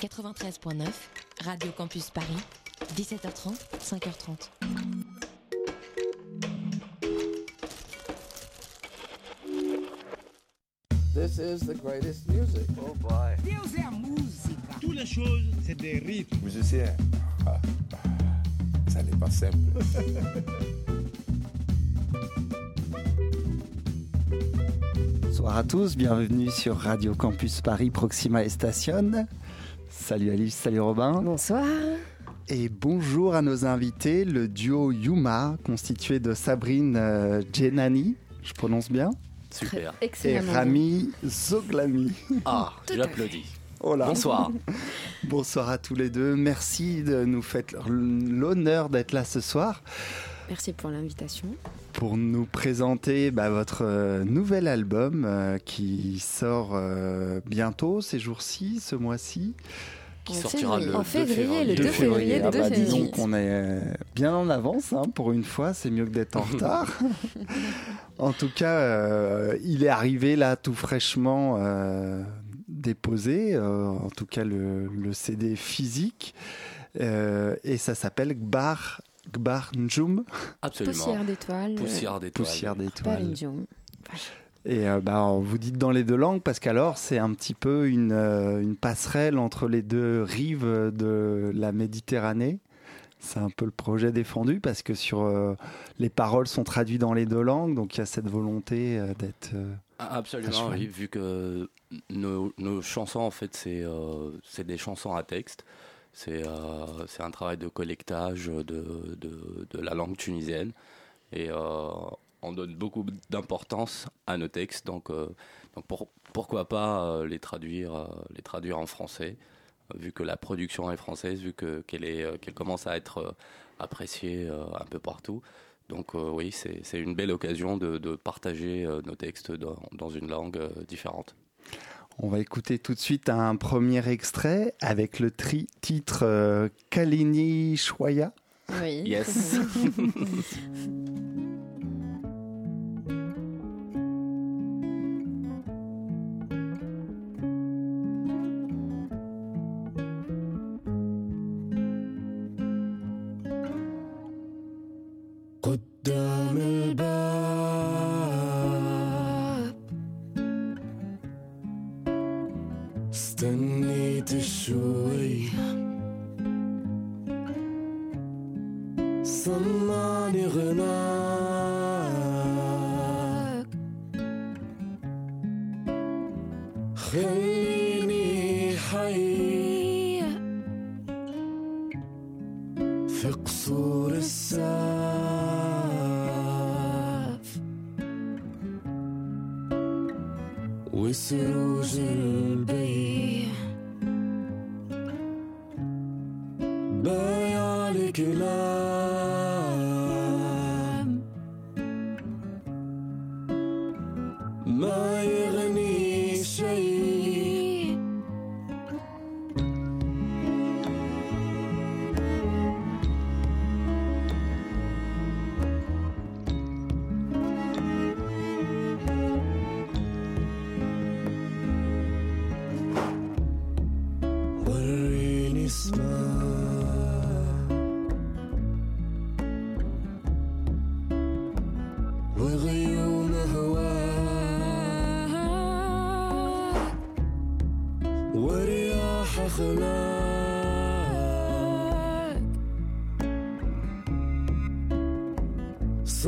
93.9, Radio Campus Paris, 17h30, 5h30. This is the greatest music. Oh boy. Deus é a música. Toutes les choses, c'est des rythmes. Musicien, ah, ça n'est pas simple. Bonsoir à tous, bienvenue sur Radio Campus Paris Proxima et Station. Salut Alice, salut Robin. Bonsoir. Et bonjour à nos invités, le duo Yuma, constitué de Sabrine euh, je prononce bien, Super. et. Rami Zoglami. Ah, j'applaudis. Oh. Bonsoir. Bonsoir à tous les deux, merci de nous faire l'honneur d'être là ce soir Merci pour l'invitation. pour nous présenter bah, votre euh, nouvel album euh, qui sort euh, bientôt, ces jours-ci, ce mois-ci. Qui En sortira février. le En 2 février, février. le 2 février, Ah 2 bah, disons qu'on est euh, bien en avance hein, pour une fois, c'est mieux que d'être en retard. en tout cas, euh, il est arrivé là tout fraîchement euh, déposé, euh, en tout cas le, le CD physique, euh, et ça s'appelle Gbar, Gbar Njum, Absolument. Poussière d'étoiles. Poussière d'étoiles. poussière d'étoiles. Et euh, bah, vous dites dans les deux langues parce qu'alors c'est un petit peu une, euh, une passerelle entre les deux rives de la Méditerranée. C'est un peu le projet défendu parce que sur euh, les paroles sont traduites dans les deux langues, donc il y a cette volonté d'être. Ah, Absolument, oui, vu que nos, nos chansons, en fait, c'est c'est des chansons à texte. C'est c'est un travail de collectage de, de, de la langue tunisienne. Et euh, on donne beaucoup d'importance à nos textes. Donc, euh, donc pour- pourquoi pas euh, les, traduire, euh, les traduire en français, vu que la production est française, vu que- qu'elle est, euh, qu'elle commence à être euh, appréciée euh, un peu partout. Donc euh, oui, c'est c'est une belle occasion de, de partager euh, nos textes dans, dans une langue euh, différente. On va écouter tout de suite un premier extrait avec le tri titre euh, Kalini Shwaya. Oui. Yes.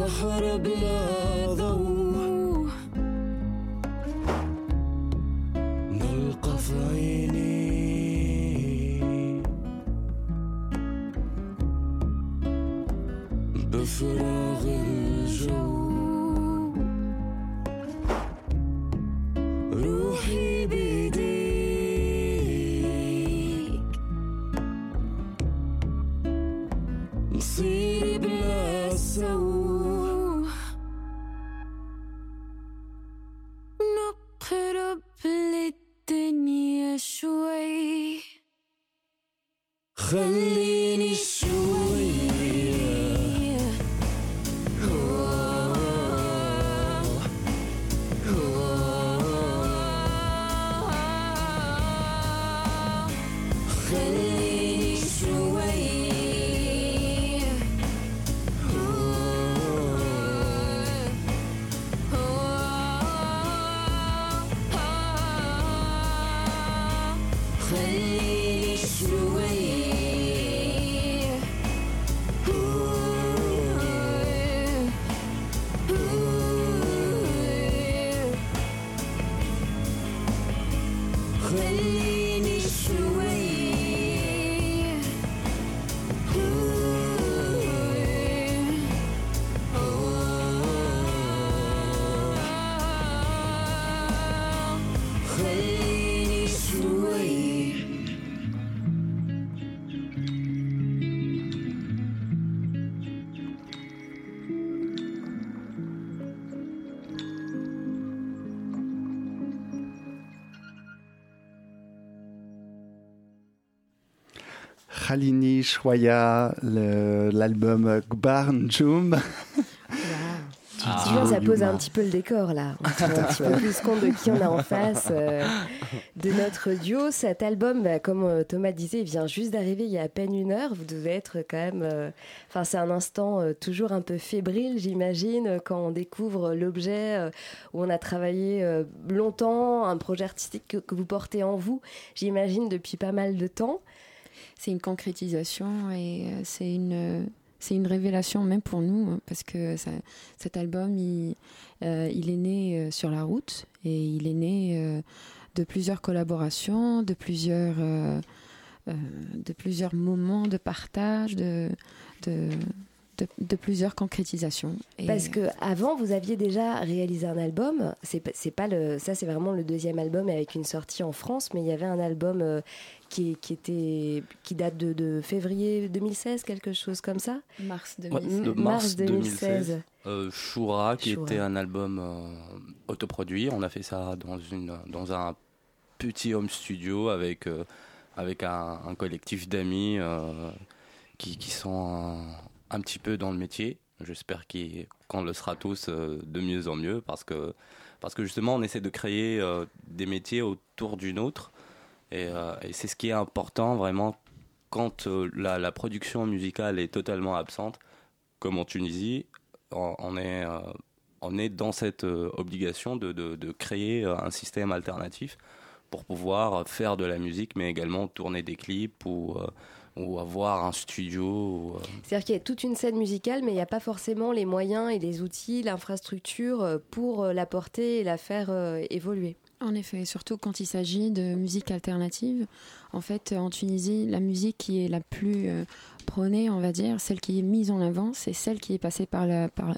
صحراء بلا ضوء. Khalini Shwaya, l'album Gbar Njum. Ah. Tu vois, ça pose Yuma. un petit peu le décor là. On se rend un petit peu plus compte de qui on a en face euh, de notre duo. Cet album, bah, comme euh, Thomas disait, il vient juste d'arriver il y a à peine une heure. Vous devez être quand même. euh, Enfin, c'est un instant euh, toujours un peu fébrile, j'imagine, quand on découvre l'objet euh, où on a travaillé euh, longtemps, un projet artistique que, que vous portez en vous, j'imagine, depuis pas mal de temps. C'est une concrétisation et euh, c'est une, c'est une révélation même pour nous, hein, parce que cet album, il, euh, il est né euh, sur la route et il est né euh, de plusieurs collaborations, de plusieurs, euh, euh, de plusieurs moments de partage, de, de, de, de plusieurs concrétisations. Et, Parce que avant, vous aviez déjà réalisé un album. C'est pas- c'est pas le, ça, c'est vraiment le deuxième album avec une sortie en France, mais il y avait un album euh, qui, qui était, qui date de, de février 2016, quelque chose comme ça. mars Ouais, 2016. de M- mars 2016. Euh, Shura, qui Shura. était un album euh, autoproduit. On a fait ça dans, une, dans un petit home studio avec, euh, avec un, un collectif d'amis euh, qui, qui sont un, petit peu dans le métier. J'espère qu'on le sera tous euh, de mieux en mieux parce que, parce que justement on essaie de créer euh, des métiers autour d'une autre. Et, euh, et c'est ce qui est important vraiment quand la, production musicale est totalement absente, comme en Tunisie, on, est, on est dans cette obligation de, de- créer un système alternatif pour pouvoir faire de la musique, mais également tourner des clips ou, ou avoir un studio. ou, euh, C'est-à-dire qu'il y a toute une scène musicale, mais il n'y a pas forcément les moyens et les outils, l'infrastructure euh, pour euh, la porter et la faire euh, évoluer. En effet, surtout quand il s'agit de musique alternative. En fait, en Tunisie, la musique qui est la plus euh, prônée, on va dire, celle qui est mise en avant, c'est celle qui est passée par, la, par,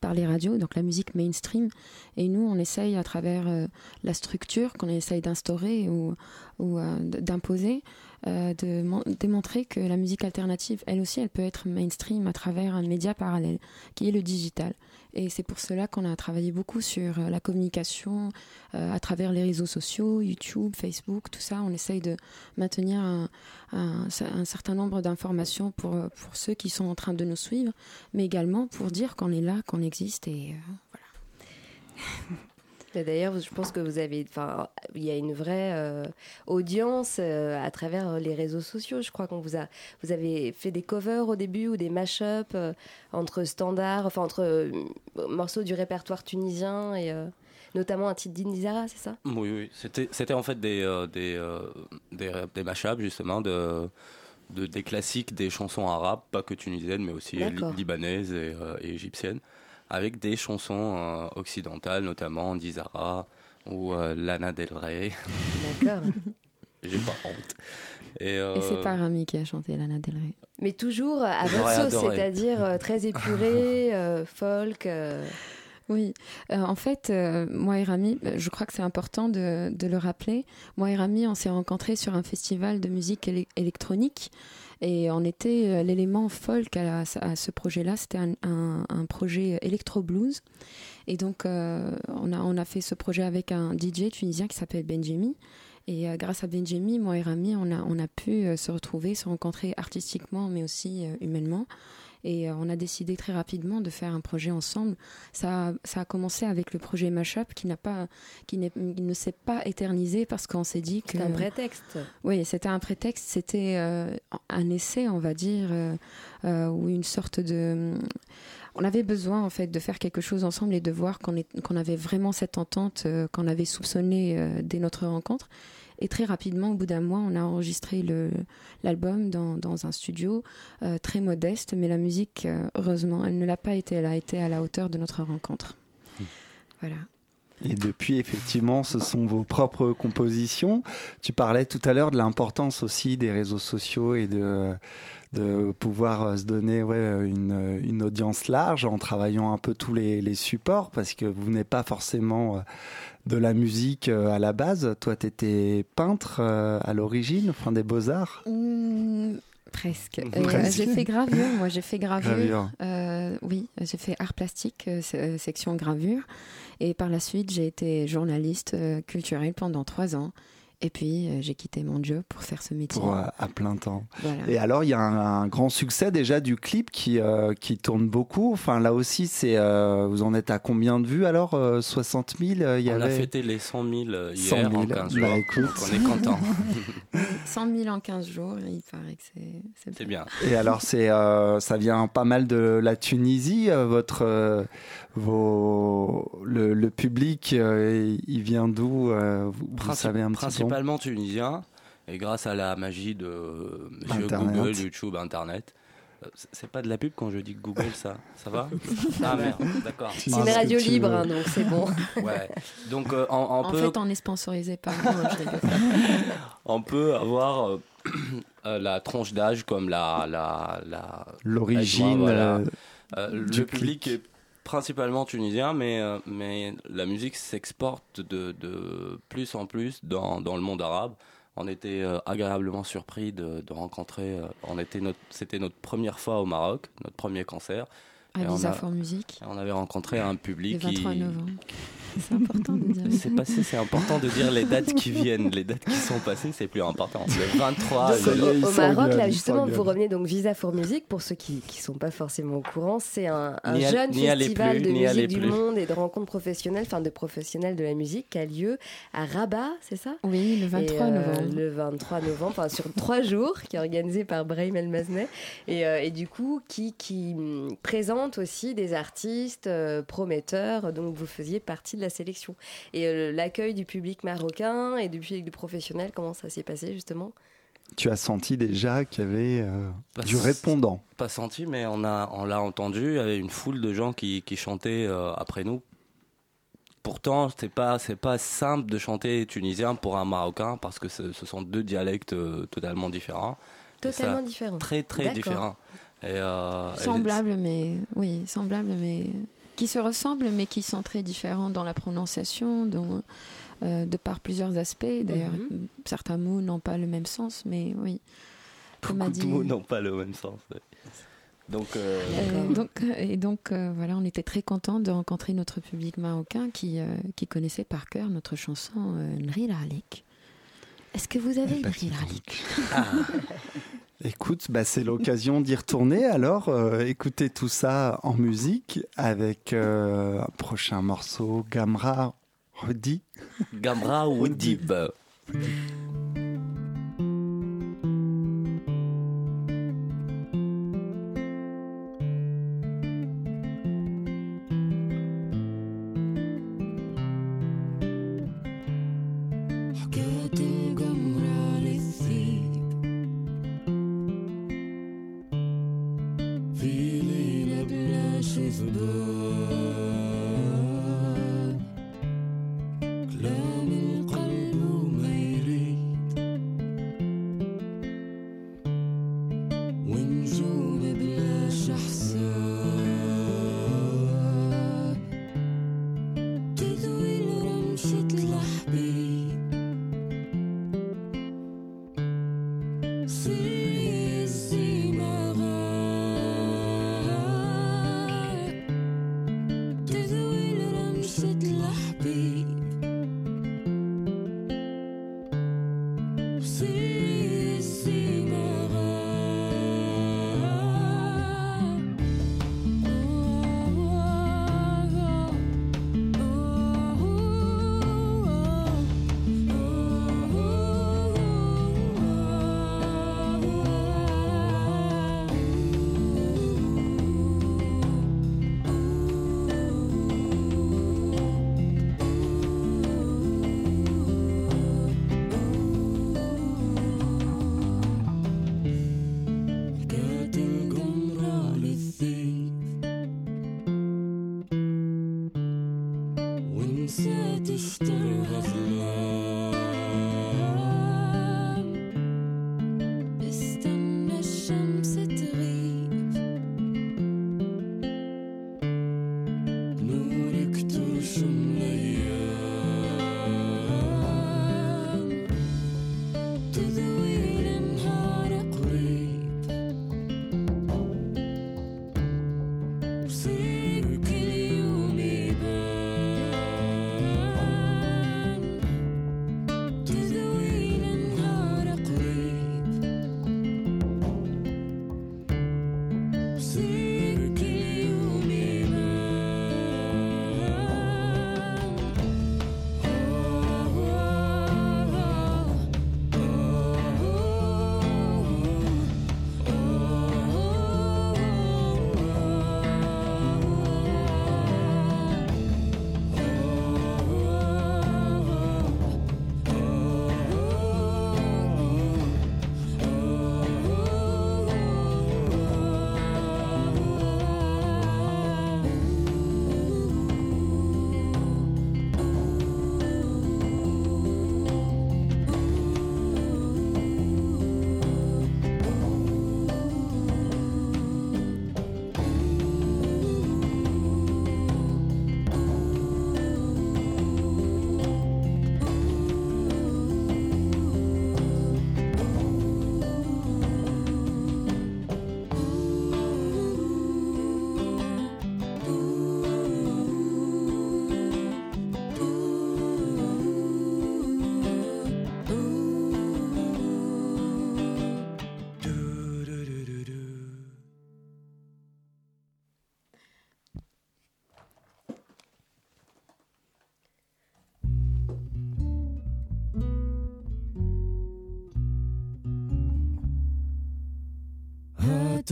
par les radios, donc la musique mainstream. Et nous, on essaye à travers euh, la structure qu'on essaye d'instaurer ou, euh, d'imposer, euh, de mon- démontrer que la musique alternative, elle aussi, elle peut être mainstream à travers un média parallèle, qui est le digital. Et c'est pour cela qu'on a travaillé beaucoup sur euh, la communication euh, à travers les réseaux sociaux, YouTube, Facebook, tout ça. On essaye de maintenir un, un- certain nombre d'informations pour, pour ceux qui sont en train de nous suivre, mais également pour dire qu'on est là, qu'on existe. Et Et D'ailleurs, je pense que vous avez, enfin, il y a une vraie euh, audience euh, à travers les réseaux sociaux. Je crois qu'on vous a, vous avez fait des covers au début ou des mash-up euh, entre standards, enfin entre euh, morceaux du répertoire tunisien et euh, notamment un titre d'Indizara, c'est ça? Oui, oui. C'était, c'était en fait des, euh, des, euh, des, des mashups, justement, de, de, des classiques des chansons arabes, pas que tunisiennes, mais aussi libanaises et, euh, et égyptiennes, avec des chansons euh, occidentales, notamment Dizara ou euh, Lana Del Rey. D'accord. J'ai pas honte. Et, euh, Et c'est pas Rami qui a chanté Lana Del Rey. Mais toujours à votre sauce, c'est-à-dire euh, très épuré, euh, folk. euh, Oui, Euh, en fait, euh, moi et Rami, euh, je crois que c'est important de, de le rappeler. Moi et Rami, on s'est rencontrés sur un festival de musique éle- électronique et on était euh, l'élément folk à, ce projet-là. C'était un, projet électro-blues. Et donc, euh, on, a, on a fait ce projet avec un DJ tunisien qui s'appelle Benjimi. Et euh, grâce à Benjimi, moi et Rami, on a, on a pu se retrouver, se rencontrer artistiquement, mais aussi humainement. Et euh, on a décidé très rapidement de faire un projet ensemble. Ça, ça a commencé avec le projet Mashup qui n'a pas, qui, qui ne s'est pas éternisé parce qu'on s'est dit que C'est un prétexte. oui, c'était un prétexte, c'était euh, un essai, on va dire, euh, euh, ou une sorte de. On avait besoin en fait de faire quelque chose ensemble et de voir qu'on avait vraiment cette entente euh, qu'on avait soupçonnée euh, dès notre rencontre. Et très rapidement, au bout d'un mois, on a enregistré l'album dans, dans un studio euh, très modeste, mais la musique, euh, heureusement, elle ne l'a pas été. Elle a été à la hauteur de notre rencontre. Voilà. Et depuis, effectivement, ce sont vos propres compositions. Tu parlais tout à l'heure de l'importance aussi des réseaux sociaux et de, de pouvoir se donner ouais, une, une audience large en travaillant un peu tous les, les supports parce que vous n'êtes pas forcément euh, de la musique euh, à la base. Toi, tu étais peintre euh, à l'origine, enfin des beaux-arts. Presque. Euh, Presque. j'ai fait gravure, moi j'ai fait gravure. Gravure. Euh, oui, j'ai fait art plastique, euh, se- section gravure. Et par la suite, j'ai été journaliste culturelle pendant trois ans. Et puis, euh, j'ai quitté mon job pour faire ce métier. Pour, euh, à plein temps. Voilà. Et alors, il y a un, un grand succès déjà du clip qui, euh, qui tourne beaucoup. Enfin, là aussi, c'est euh, vous en êtes à combien de vues alors euh, 60 000 euh, il y On a avait... fêté les 100 000 hier 100 000. en 15 Bah, jours. écoute. Donc on est content. 100 000 en 15 jours, il paraît que c'est- c'est bien. Et alors, c'est, euh, ça vient pas mal de la Tunisie. euh, votre, euh, vos, le, le public, euh, il vient d'où euh, Vous, savez un petit peu? Principalement tunisien. Et grâce à la magie de euh, Internet. Google, YouTube, Internet. C'est- pas de la pub quand je dis Google, ça Ça va Ah merde, d'accord. C'est une radio libre, hein, donc c'est bon. Ouais. Donc euh, on, on En peut, fait, on est sponsorisé par moi, je rigole. on peut avoir euh, euh, la tranche d'âge comme la, la, la, L'origine. Voilà. euh, le public clic. est principalement tunisien, mais, euh, mais la musique s'exporte de, de plus en plus dans, dans le monde arabe. On était euh, agréablement surpris de, rencontrer. euh, on était notre, c'était notre première fois au Maroc, notre premier concert. À Visa for Music, on avait rencontré un le public 23 qui. novembre. C'est important de dire. C'est passé, c'est important de dire les dates qui viennent. Les dates qui sont passées, c'est plus important. Le 23, Donc, le- Au Maroc, là, justement, vous revenez donc Visa for Music. Pour ceux qui ne sont pas forcément au courant, c'est un, un N'y a- jeune festival plus, de musique du plus. monde et de rencontres professionnelles, enfin de professionnels de la musique, qui a lieu à Rabat, c'est ça? Oui, le 23 Et, euh, novembre. Le 23 novembre, enfin sur trois jours, qui est organisé par Brahim El Maznet. Et, euh, et du coup, qui, qui hum, présente aussi des artistes euh, prometteurs. Donc vous faisiez partie de la sélection. Et euh, l'accueil du public marocain et du public du professionnel, comment ça s'est passé justement? Tu as senti déjà qu'il y avait euh, du répondant? pas senti, mais on a, on l'a entendu. Il y avait une foule de gens qui, qui chantaient euh, après nous. Pourtant, c'est pas, c'est pas simple de chanter tunisien pour un marocain parce que ce, ce sont deux dialectes euh, totalement différents, Totalement différent. très très différents. Et, euh, et- Semblables, mais oui, semblables, mais qui se ressemblent, mais qui sont très différents dans la prononciation, dans, euh, de par plusieurs aspects. D'ailleurs, Mhm. certains mots n'ont pas le même sens, mais oui. Comme a beaucoup de dit- mots n'ont pas le même sens. ouais. Donc, euh, Euh, donc, et donc, euh, voilà, on était très contents de rencontrer notre public marocain qui, euh, qui connaissait par cœur notre chanson euh, Nri Lalik. Est-ce que vous avez Nri Lalik Écoute, bah, c'est l'occasion d'y retourner. Alors, euh, écoutez tout ça en musique avec euh, un prochain morceau, Gamra Redi. Gamra ou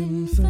often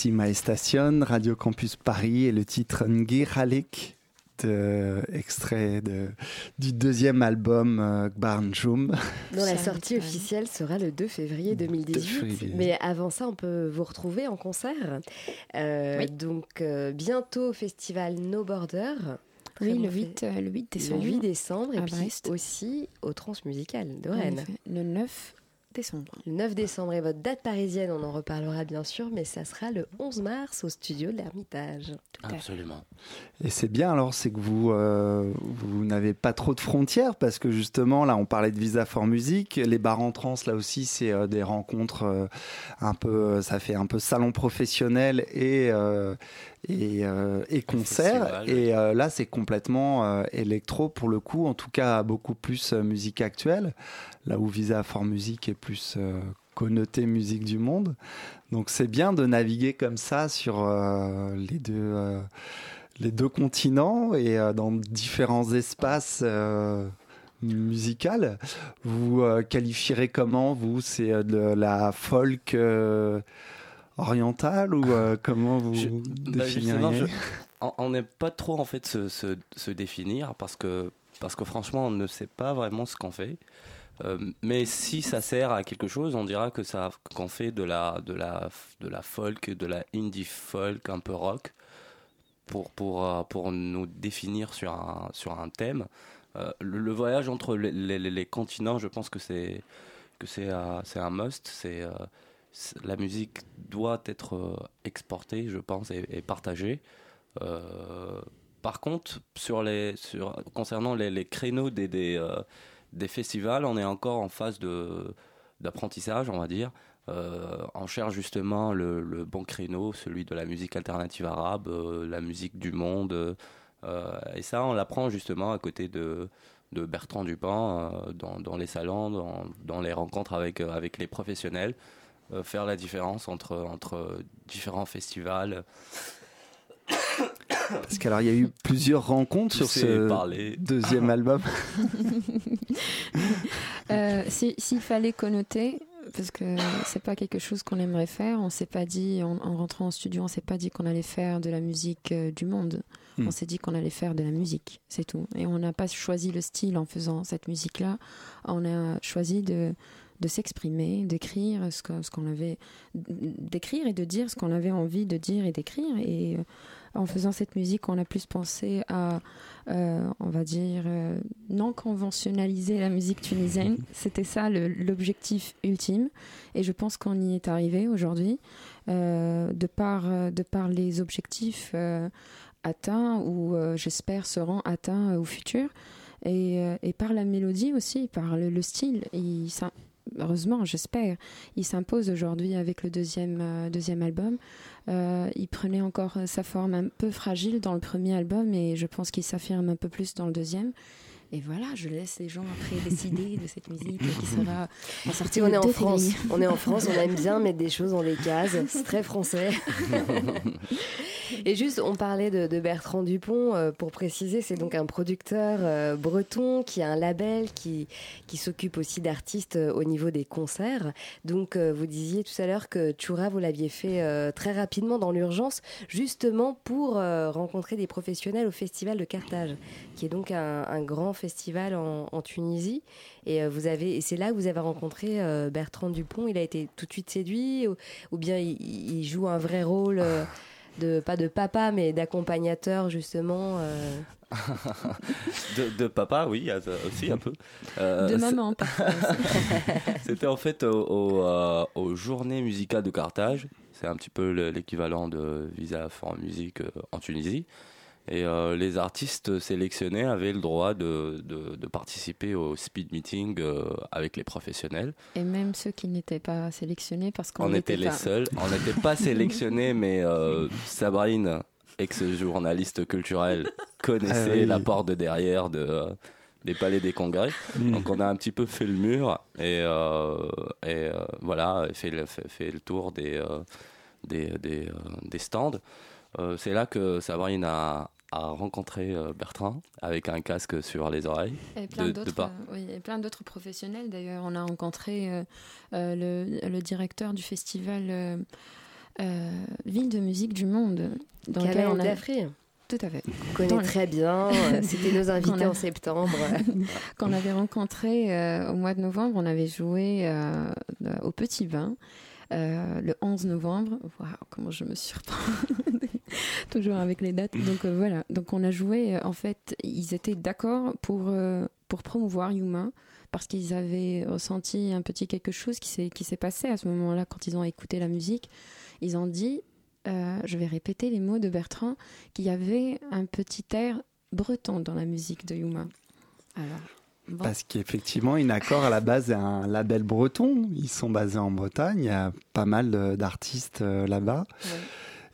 Proxima Station, Radio Campus Paris et le titre Ngiralik, de, extrait de, du deuxième album euh, Gbarnjum. Dont la sortie officielle sera le 2 février 2018. février. Mais avant ça, on peut vous retrouver en concert. Euh, Oui. Donc, euh, bientôt au festival No Border. Oui, le bon 8, euh, le 8 Le décembre. 8 décembre. Et puis Brest. aussi au Transmusical de En Rennes. Le 9 décembre. Le 9 décembre est votre date parisienne, on en reparlera bien sûr, mais ça sera le 11 mars au studio de l'Ermitage. Absolument. Et c'est bien alors, c'est que vous, euh, vous n'avez pas trop de frontières parce que justement, là, on parlait de Visa for Music. Les bars en trans, là aussi, c'est euh, des rencontres euh, un peu, ça fait un peu salon professionnel et, euh, et, euh, et concert. Festival. Et euh, là, c'est complètement euh, électro pour le coup, en tout cas, beaucoup plus euh, musique actuelle. Là où Visa for Music est plus euh, connoté musique du monde. Donc c'est bien de naviguer comme ça sur euh, les deux. euh, les deux continents et euh, dans différents espaces euh, musicaux. Vous euh, qualifierez comment, vous? C'est euh, de la folk euh, orientale ou euh, comment vous Je- bah, définiriez je- on- n'est pas trop en fait se, se- se définir parce que parce que franchement on ne sait pas vraiment ce qu'on fait. Euh, mais si ça sert à quelque chose, on dira que ça qu'on fait de la de la de la folk, de la indie folk un peu rock pour pour euh, pour nous définir sur un sur un thème. Euh, le, le voyage entre les, les- les continents, je pense que c'est que c'est c'est un must. C'est- la musique doit être euh, exportée, je pense, et, partagée. Euh, par contre, concernant les, créneaux euh, des festivals, on est encore en phase d'apprentissage, on va dire. On cherche justement le, bon créneau, celui de la musique alternative arabe, la musique du monde. et ça, on l'apprend justement à côté de, Bertrand Dupin, dans, les salons, dans, les rencontres avec, les professionnels, faire la différence entre, entre différents festivals. Parce qu'alors il y a eu plusieurs rencontres sur ce parler. deuxième album. Euh, si- S'il fallait connoter, parce que c'est pas quelque chose qu'on aimerait faire, on s'est pas dit, en, en rentrant en studio, on s'est pas dit qu'on allait faire de la musique euh, du monde. Hmm. On s'est dit qu'on allait faire de la musique, c'est tout. Et on n'a pas choisi le style en faisant cette musique-là. On a choisi de, de s'exprimer, d'écrire ce qu'on avait, d'écrire et de dire ce qu'on avait envie de dire et d'écrire. Et euh, en faisant cette musique, on a plus pensé à, euh, on va dire, euh, non conventionnaliser la musique tunisienne. C'était ça l'objectif ultime. Et je pense qu'on y est arrivé aujourd'hui, de, par, de par les objectifs atteints ou j'espère seront atteints au futur. Et, et par la mélodie aussi, par le, le style. S'im- heureusement, j'espère, il s'impose aujourd'hui avec le deuxième, euh, deuxième album. Euh, il prenait encore sa forme un peu fragile dans le premier album et je pense qu'il s'affirme un peu plus dans le deuxième. Et voilà, je laisse les gens après décider de cette musique qui sera en sortie on est en 2 France, février. on est en France, on aime bien mettre des choses dans les cases, c'est très français. Et juste, on parlait de, de Bertrand Dupont, euh, pour préciser, c'est donc un producteur euh, breton qui a un label qui, qui s'occupe aussi d'artistes euh, au niveau des concerts. Donc, vous disiez tout à l'heure que Choura, vous l'aviez fait très rapidement dans l'urgence, justement pour rencontrer des professionnels au Festival de Carthage, qui est donc un, un grand festival en, en Tunisie. Et, euh, vous avez, et c'est là que vous avez rencontré euh, Bertrand Dupont. Il a été tout de suite séduit ou, ou bien il, il joue un vrai rôle euh, de pas de papa mais d'accompagnateur justement. euh. De, de papa, oui, aussi un peu. Euh, De maman. C'était en fait au, au, euh, aux Journées musicales de Carthage. C'est un petit peu le- l'équivalent de Visa for Music en Tunisie. Et euh, les artistes sélectionnés avaient le droit de, de, de participer au speed meeting euh, avec les professionnels. Et même ceux qui n'étaient pas sélectionnés parce qu'on On était n'était les pas. seuls. On n'était pas sélectionnés, mais euh, Sabrine, ex-journaliste culturelle, connaissait Ah oui. la porte de derrière de, euh, des palais des congrès. Donc on a un petit peu fait le mur et, euh, et euh, voilà, fait le, fait, fait le tour des, euh, des, des, euh, des stands. Euh, C'est là que Sabrine a, a rencontré euh, Bertrand avec un casque sur les oreilles. Et plein de- de d'autres, pas. euh, oui, et plein d'autres professionnels. D'ailleurs, on a rencontré euh, euh, le, le directeur du festival ville de musique du monde. Dans laquelle Kamel on a... Tout à fait. on connaît Dans le- très bien. C'était nos invités a- en septembre. Qu'on avait rencontré euh, au mois de novembre, on avait joué euh, au Petit Bain. Euh, le 11 novembre, Waouh, comment je me surprends, toujours avec les dates. Donc euh, voilà, donc on a joué. euh, en fait, ils étaient d'accord pour euh, pour promouvoir Yuma parce qu'ils avaient ressenti un petit quelque chose qui s'est qui s'est passé à ce moment-là quand ils ont écouté la musique. Ils ont dit, je vais répéter les mots de Bertrand, qu'il y avait un petit air breton dans la musique de Yuma. Alors. Bon. Parce qu'effectivement, Inaccord, à la base, est un label breton. Ils sont basés en Bretagne. Il y a pas mal d'artistes euh, là-bas.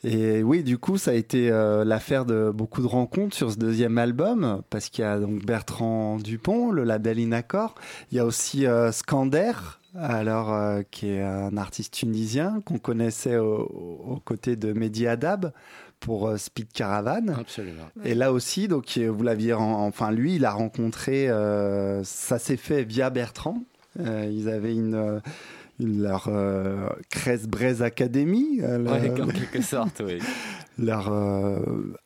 Et oui, du coup, ça a été euh, l'affaire de beaucoup de rencontres sur ce deuxième album, parce qu'il y a donc Bertrand Dupont, le label Inaccord. Il y a aussi euh, Scander, alors euh, qui est un artiste tunisien qu'on connaissait au- au- aux côtés de Mehdi Adab pour euh, Speed Caravan. Absolument. Et là aussi, donc euh, vous l'aviez, enfin lui, il a rencontré, euh, ça s'est fait via Bertrand. Euh, ils avaient une, une- leur euh, Crest Braise Academy, euh, Ouais, en quelque sorte, oui. leur euh,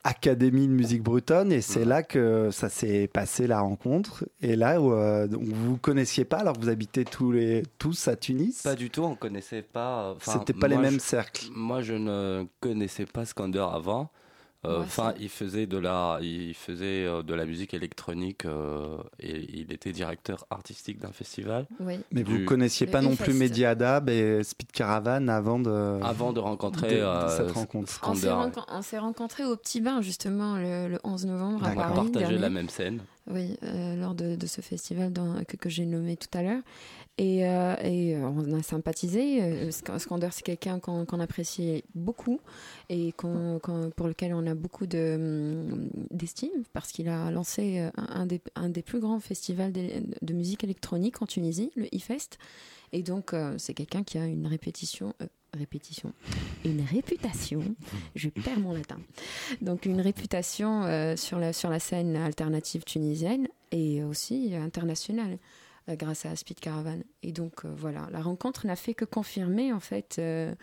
académie de musique bretonne, et c'est là que ça s'est passé la rencontre. Et là, où, euh, vous connaissiez pas, alors que vous habitez tous les tous à Tunis. Pas du tout, on connaissait pas. C'était pas les mêmes je- cercles. Moi, je ne connaissais pas Skander avant. Euh, Enfin, si. il faisait de la, il faisait euh, de la musique électronique euh, et il était directeur artistique d'un festival. Oui. Mais vous du- connaissiez Le pas non plus E-Fest. Mehdi Adab et Speed Caravan avant de. Avant de rencontrer de- de euh, cette rencontre. On s'est, on rencontrés au Petit Bain, justement, le, le 11 novembre à on. Paris. partagé dernier. la même scène. Oui, euh, lors de, de ce festival dans- que, que j'ai nommé tout à l'heure. Et, euh, euh, on a sympathisé. Euh, Sk- Skander, c'est quelqu'un qu'on qu'on apprécie beaucoup et pour lequel on a beaucoup hum, d'estime parce qu'il a lancé un, des, plus grands festivals de, musique électronique en Tunisie, le e-Fest. Et donc, c'est quelqu'un qui a une répétition. répétition. Une réputation. Je perds mon latin. Donc, une réputation sur, la, sur la scène alternative tunisienne et aussi internationale grâce à Speed Caravan. Et donc, euh, voilà, la rencontre n'a fait que confirmer, en fait, euh,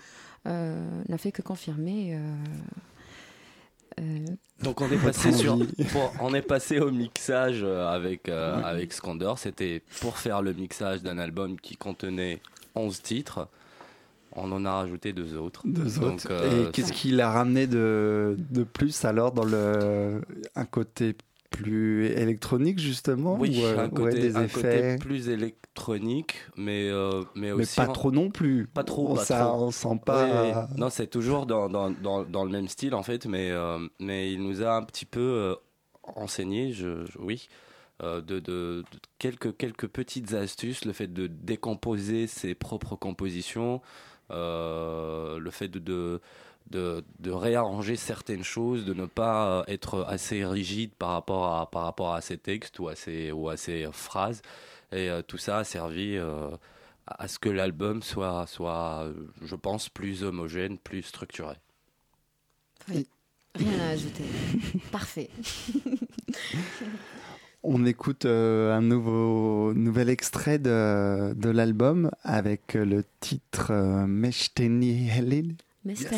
euh, n'a fait que confirmer. euh, euh, Donc on est passé sur, pour- on est passé au mixage euh, avec euh, avec Skander. C'était pour faire le mixage d'un album qui contenait 11 titres. On en a rajouté deux autres. Deux Donc, autres. euh, Et qu'est-ce qu'il a ramené de, de plus alors dans le un côté plus électronique justement Oui, ou, euh, un, ouais, côté, des un effets côté plus électronique, mais, euh, mais mais aussi. pas en- trop non plus. Pas trop, On, pas ça, trop. on sent pas. Non, c'est toujours dans, dans, dans, dans le même style en fait, mais, euh, mais il nous a un petit peu euh, enseigné, je, je- oui, de, de, de quelques, quelques petites astuces, le fait de décomposer ses propres compositions, le fait de, de, de, de réarranger certaines choses, de ne pas euh, être assez rigide par rapport à, par rapport à ses textes ou à ses, ou à ses phrases. Et euh, tout ça a servi euh, à ce que l'album soit, soit, je pense, plus homogène, plus structuré. rien à ajouter. Parfait. On écoute euh, un nouveau nouvel extrait de, de l'album avec le titre euh, Meshteni Helil. Mais c'est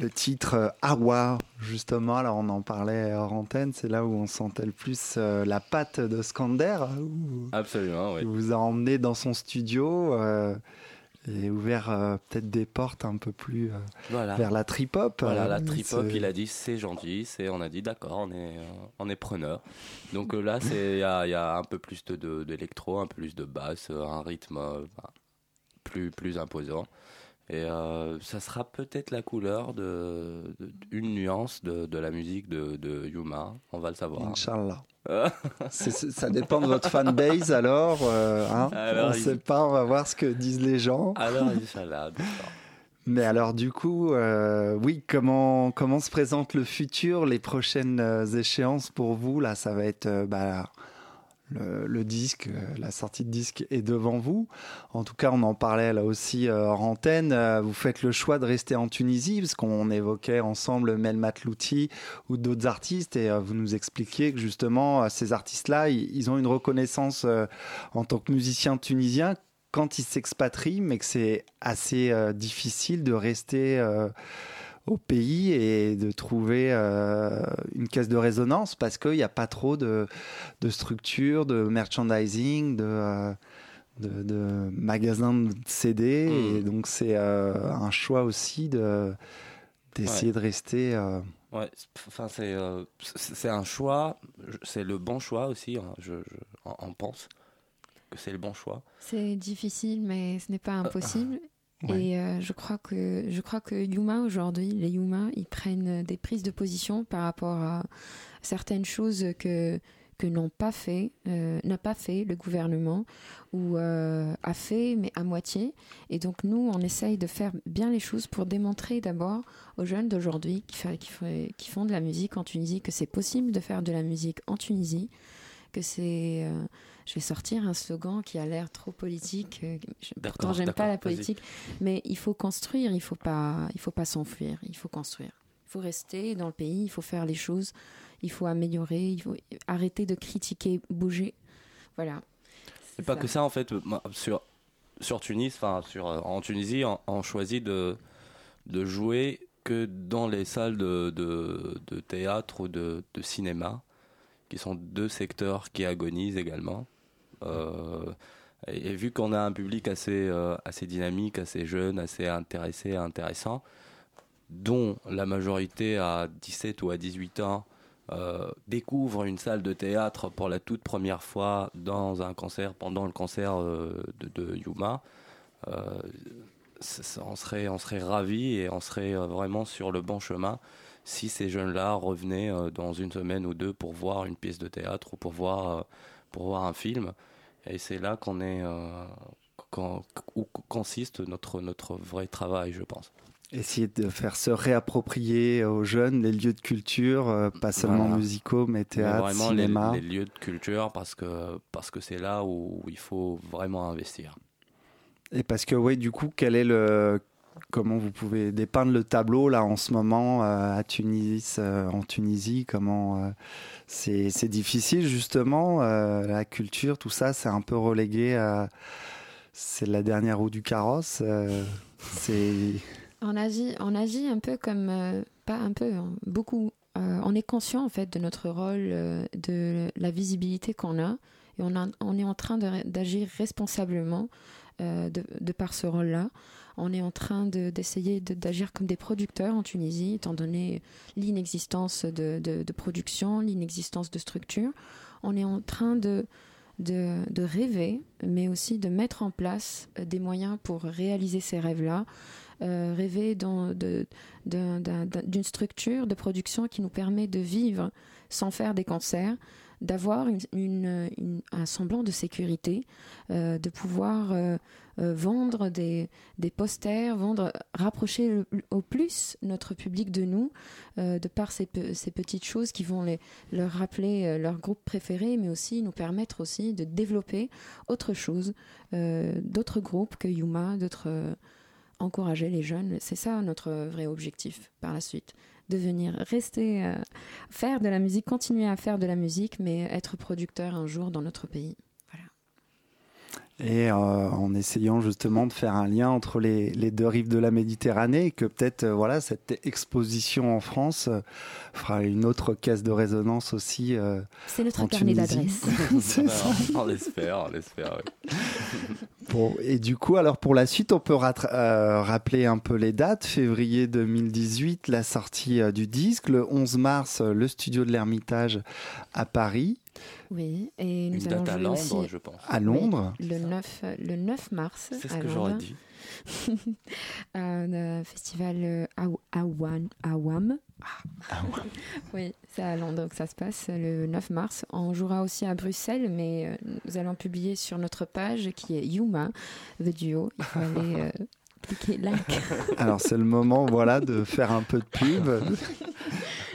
le titre euh, Awa, justement, alors on en parlait hors antenne, c'est là où on sentait le plus euh, la patte de Skander, où Absolument, oui. il vous a emmené dans son studio euh, et ouvert euh, peut-être des portes un peu plus Voilà. vers la trip-hop. Voilà, la trip-hop, il a dit c'est gentil, c'est, on a dit d'accord, on est, on est preneur. Donc là, il y a, il y a un peu plus de, de- d'électro, un peu plus de basse, un rythme bah, plus, plus imposant. Et euh, ça sera peut-être la couleur de, de- une nuance de, de la musique de, de Yuma, on va le savoir. Inch'Allah. Ça dépend de votre fanbase alors. euh, hein Alors, on ne il- sait pas, on va voir ce que disent les gens. Alors, Inch'Allah. Mais alors du coup, euh, oui, comment comment se présente le futur, les prochaines échéances pour vous Là, ça va être euh, bah, le, le disque, euh, la sortie de disque est devant vous. En tout cas, on en parlait là aussi euh, hors antenne. Euh, vous faites le choix de rester en Tunisie parce qu'on évoquait ensemble Mel Matlouti ou d'autres artistes et euh, vous nous expliquiez que justement ces artistes-là, ils, ont une reconnaissance en tant que musiciens tunisiens quand ils s'expatrient, mais que c'est assez difficile de rester au pays et de trouver euh, une caisse de résonance parce qu'il n'y a pas trop de, de structures, de merchandising, de, euh, de, de magasins de CD. Mm. Et donc c'est euh, un choix aussi de d'essayer de rester. euh, Ouais, c'est- enfin c'est euh, un choix, c'est le bon choix aussi. hein, je, pense que c'est le bon choix. C'est difficile, mais ce n'est pas impossible. Et euh, je crois que je crois que Yuma aujourd'hui, les Yuma, ils prennent des prises de position par rapport à certaines choses que que n'ont pas fait, euh, n'a pas fait le gouvernement ou euh, a fait mais à moitié. Et donc nous, on essaye de faire bien les choses pour démontrer d'abord aux jeunes d'aujourd'hui qui, font de la musique en Tunisie que c'est possible de faire de la musique en Tunisie, que c'est je vais sortir un slogan qui a l'air trop politique. euh, je- Pourtant, j'aime pas la politique, mais il faut construire. Il faut pas, il faut pas s'enfuir. Il faut construire. Il faut rester dans le pays. Il faut faire les choses. Il faut améliorer. Il faut arrêter de critiquer, bouger. Voilà. C'est pas que ça en fait. Sur sur Tunis, enfin sur euh, en Tunisie, on, on choisit de de jouer que dans les salles de, de, de théâtre ou de, de cinéma, qui sont deux secteurs qui agonisent également. Euh, et, vu qu'on a un public assez euh, assez dynamique, assez jeune, assez intéressé, intéressant, dont la majorité à 17 ou à 18 ans euh, découvre une salle de théâtre pour la toute première fois dans un concert, pendant le concert de, Yuma, on serait, on serait ravis et on serait vraiment sur le bon chemin si ces jeunes-là revenaient dans une semaine ou deux pour voir une pièce de théâtre ou pour voir, pour voir un film. Et c'est là qu'on est, euh, où consiste notre, notre vrai travail, je pense. Essayer de faire se réapproprier aux jeunes les lieux de culture, euh, pas seulement Voilà. musicaux, mais Mais théâtre, vraiment les, cinéma. les lieux de culture parce que parce que c'est là où il faut vraiment investir. Et parce que, oui, du coup, quel est le. Comment vous pouvez dépeindre le tableau là en ce moment euh, à Tunis, euh, en Tunisie? Comment euh, c'est difficile justement la culture, tout ça, c'est un peu relégué à c'est la dernière roue du carrosse. On agit, on agit un peu comme, pas un peu, hein, beaucoup. On est conscient en fait de notre rôle, de la visibilité qu'on a, et on, est en train d'agir responsablement de par ce rôle-là. On est en train de- d'essayer de- d'agir comme des producteurs en Tunisie, étant donné l'inexistence de, production, l'inexistence de structure. On est en train de, rêver, mais aussi de mettre en place euh, des moyens pour réaliser ces rêves-là euh, rêver d'une structure de production qui nous permet de vivre sans faire des concerts, d'avoir un semblant de sécurité, euh, de pouvoir euh, euh, vendre des, posters, vendre, rapprocher au plus notre public de nous, de par ces, ces petites choses qui vont les, leur rappeler leur groupe préféré, mais aussi nous permettre aussi de développer autre chose, d'autres groupes que Yuma, d'autres encourager les jeunes. C'est ça notre vrai objectif par la suite. Devenir, rester, euh, faire de la musique, continuer à faire de la musique, mais être producteur un jour dans notre pays. Et euh, en essayant justement de faire un lien entre les, les deux rives de la Méditerranée, et que peut-être euh, voilà cette exposition en France euh, fera une autre caisse de résonance aussi. euh, C'est notre En carnet d'adresse. c'est ça. on l'espère, on l'espère. oui. Bon, et du coup, alors pour la suite, on peut euh, rappeler un peu les dates. Février 2018, la sortie euh, du disque. Le 11 mars, euh, le studio de l'Ermitage à Paris. Oui, et Une nous allons date à jouer Londres, aussi je pense. À Londres. le 9, le 9 mars C'est ce à que j'aurais dit. à un festival euh, Aw- Awan- Awam. Ah Oui, c'est à Londres que ça se passe le 9 mars. On jouera aussi à Bruxelles, mais euh, nous allons publier sur notre page qui est Yuma, The Duo. Il faut aller like. Alors c'est le moment, voilà, de faire un peu de pub.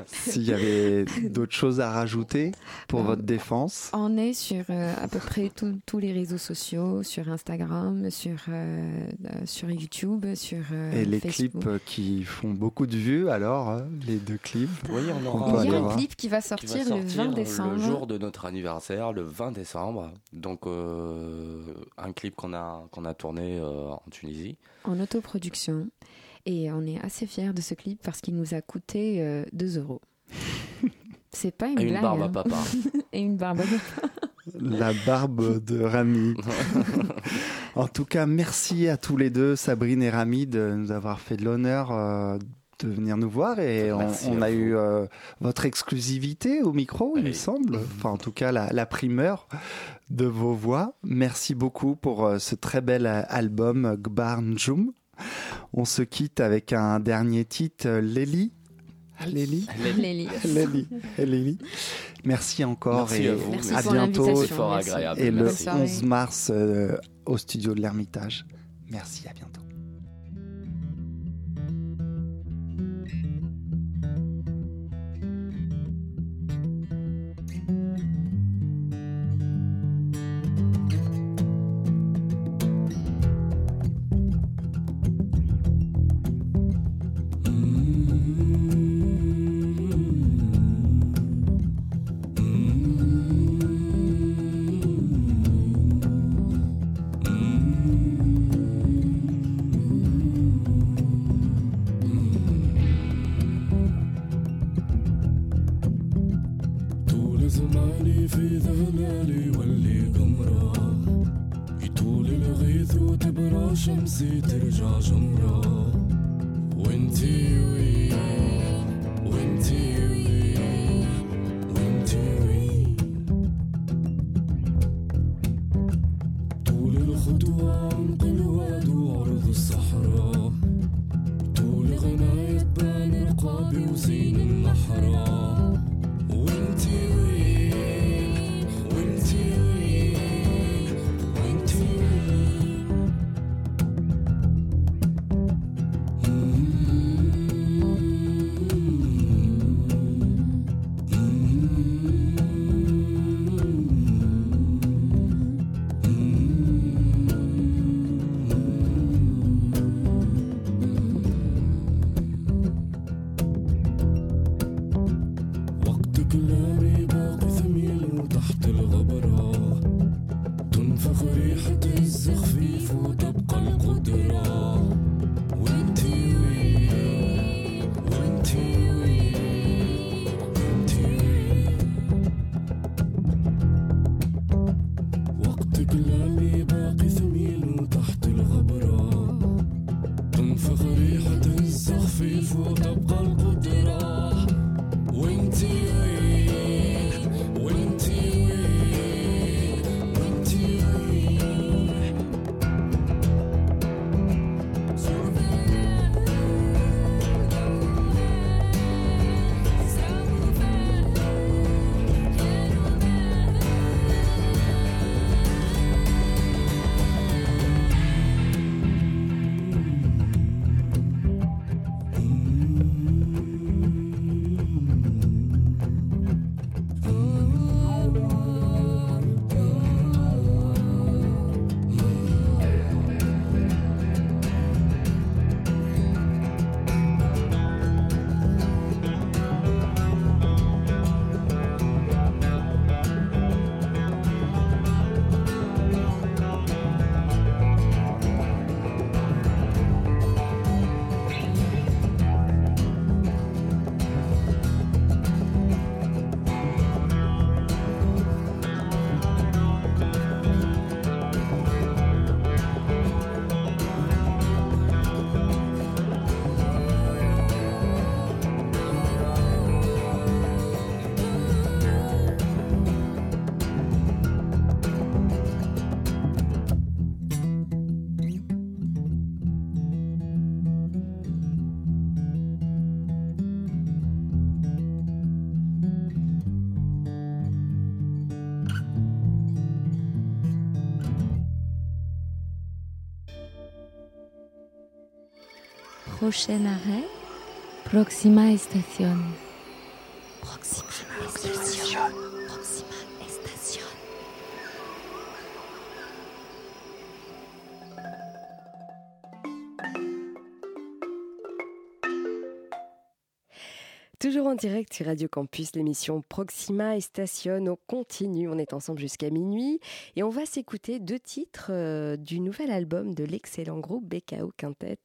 S'il y avait d'autres choses à rajouter pour Euh, votre défense. On est sur euh, à peu près tous- les réseaux sociaux, sur Instagram, sur, euh, sur YouTube, sur euh, Et les Facebook. clips qui font beaucoup de vues, alors, les deux clips. Oui, on aura Il y a un clip qui va qui va sortir, le 20 sortir décembre. Le jour de notre anniversaire, le 20 décembre. Donc, euh, un clip qu'on a, qu'on a tourné euh, en Tunisie. En autoproduction. Et on est assez fiers de ce clip parce qu'il nous a coûté euh, 2 euros. C'est pas une Et une blague. barbe à hein. papa. Et une barbe à papa. La barbe de Rami. En tout cas, merci à tous les deux, Sabrine et Rami, de nous avoir fait de l'honneur euh, de venir nous voir. Et on, a vous. eu euh, votre exclusivité au micro, il me semble. Enfin, en tout cas, la, la primeur de vos voix. Merci beaucoup pour euh, ce très bel euh, album euh, Gbar Njum. On se quitte avec un dernier titre, Léli. Léli Lélie. Léli. Léli. Merci encore Merci et à vous. Merci à pour bientôt. fort agréable. Et le Bonne Merci. soirée. 11 mars euh, au studio de l'Ermitage. Merci, à bientôt. Prochain arrêt, Proxima Estación. En direct sur Radio Campus, l'émission Proxima et Station. On continue, on est ensemble jusqu'à minuit et on va s'écouter deux titres euh, du nouvel album de l'excellent groupe BKO Quintet.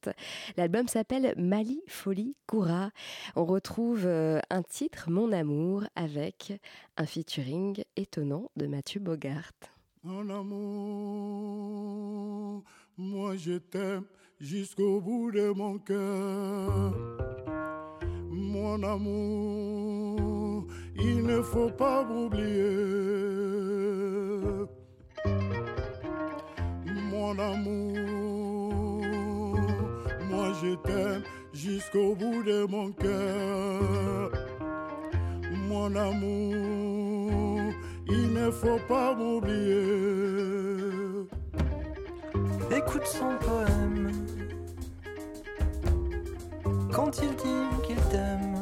L'album s'appelle Mali Folie Koura. On retrouve euh, un titre, Mon amour, avec un featuring étonnant de Mathieu Bogart. Mon amour, moi je t'aime jusqu'au bout de mon cœur. Mon amour, il ne faut pas m'oublier. Mon amour, moi je t'aime jusqu'au bout de mon cœur. Mon amour, il ne faut pas m'oublier. Écoute son poème quand il dit qu'il t'aime.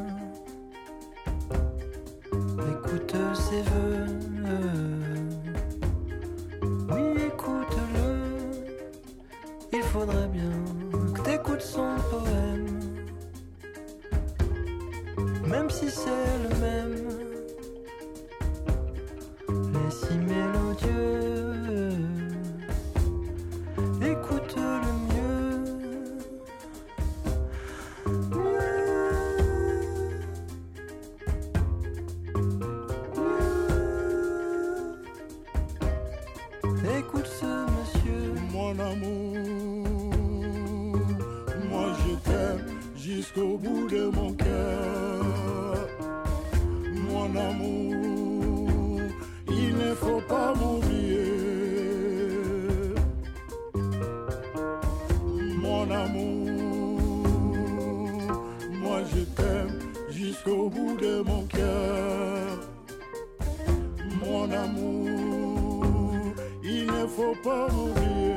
Écoute ses voeux. Oui, écoute-le. Il faudrait bien que t'écoutes son poème. Même si c'est le même. Mais si mélodieux. Jusqu'au bout de mon cœur. Mon amour, il ne faut pas m'oublier. Mon amour, moi je t'aime jusqu'au bout de mon cœur. Mon amour, il ne faut pas m'oublier.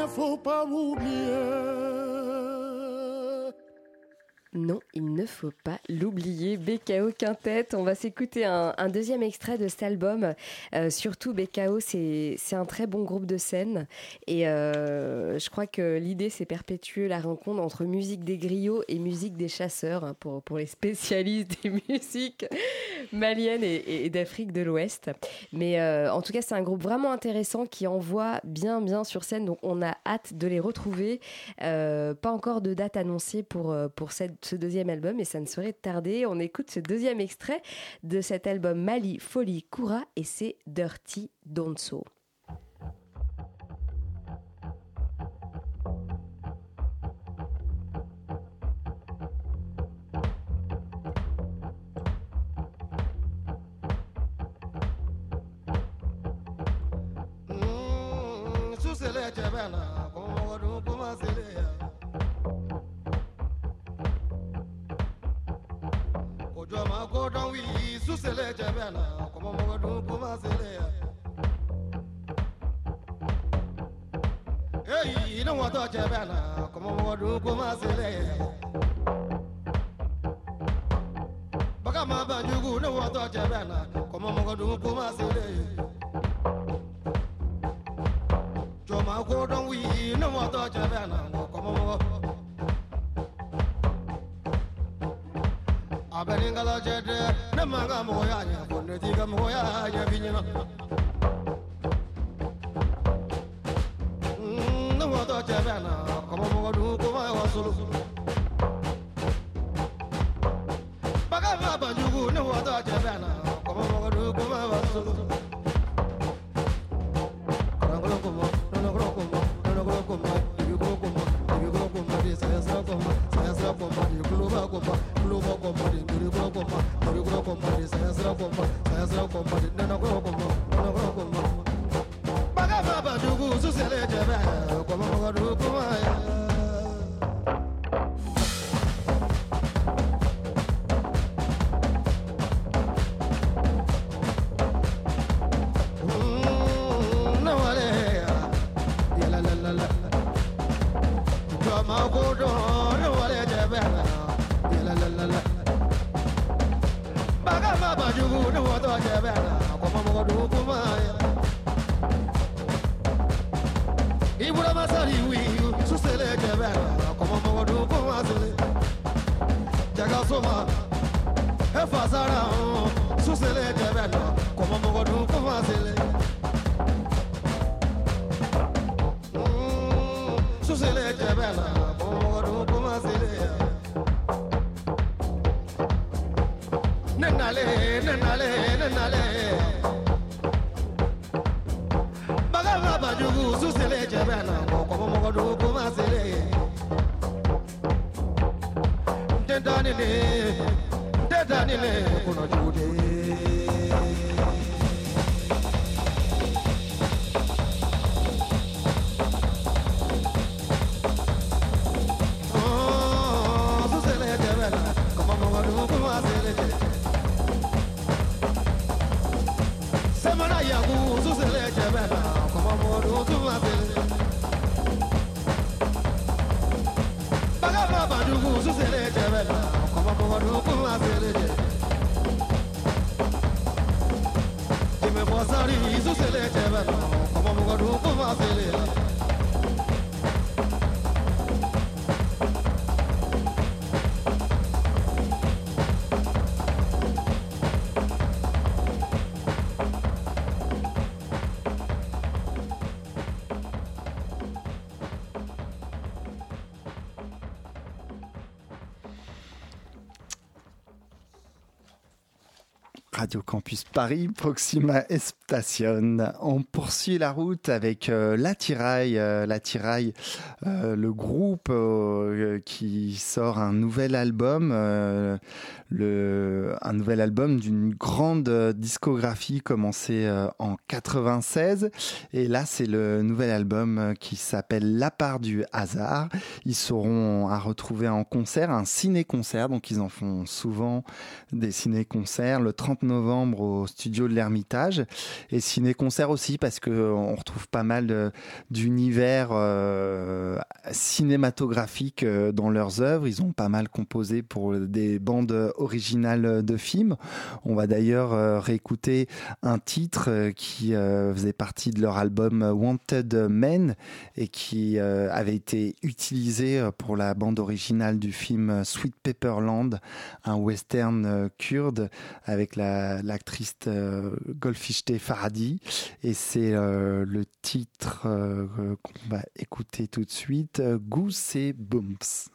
Ne faut pas m'oublier. Non, il ne faut pas l'oublier. BKO Quintet. On va s'écouter un, deuxième extrait de cet album. Euh, surtout, BKO, c'est un très bon groupe de scène. Et euh, je crois que l'idée, c'est perpétuer la rencontre entre musique des griots et musique des chasseurs, hein, pour, pour les spécialistes des musiques maliennes et, et- et d'Afrique de l'Ouest. Mais euh, en tout cas, c'est un groupe vraiment intéressant qui envoie bien, bien sur scène. Donc, on a hâte de les retrouver. Pas encore de date annoncée pour, pour ce deuxième album, mais ça ne saurait tarder. On écoute ce deuxième extrait de cet album Mali, Folie, Koura, et c'est Dirty Donso. Paris, Proxima Station. On poursuit la route avec euh, L'Attirail. Euh, L'Attirail, euh, le groupe qui sort un nouvel album, le, un nouvel album d'une grande euh, discographie commencée euh, en 96. Et là, c'est le nouvel album euh, qui s'appelle La part du hasard. Ils seront à retrouver en concert, un ciné-concert. Donc, ils en font souvent des ciné-concerts le 30 novembre au studio de l'Ermitage. Et ciné-concert aussi parce que on retrouve pas mal d'univers euh, cinématographiques dans leurs œuvres. Ils ont pas mal composé pour des bandes originales de films. On va d'ailleurs euh, réécouter un titre euh, qui euh, faisait partie de leur album Wanted Men et qui avait été utilisé pour la bande originale du film Sweet Pepperland, un western kurde avec la- l'actrice euh, Golfishte Faradi. Et c'est le titre qu'on va écouter tout de suite, Goose et Bumps.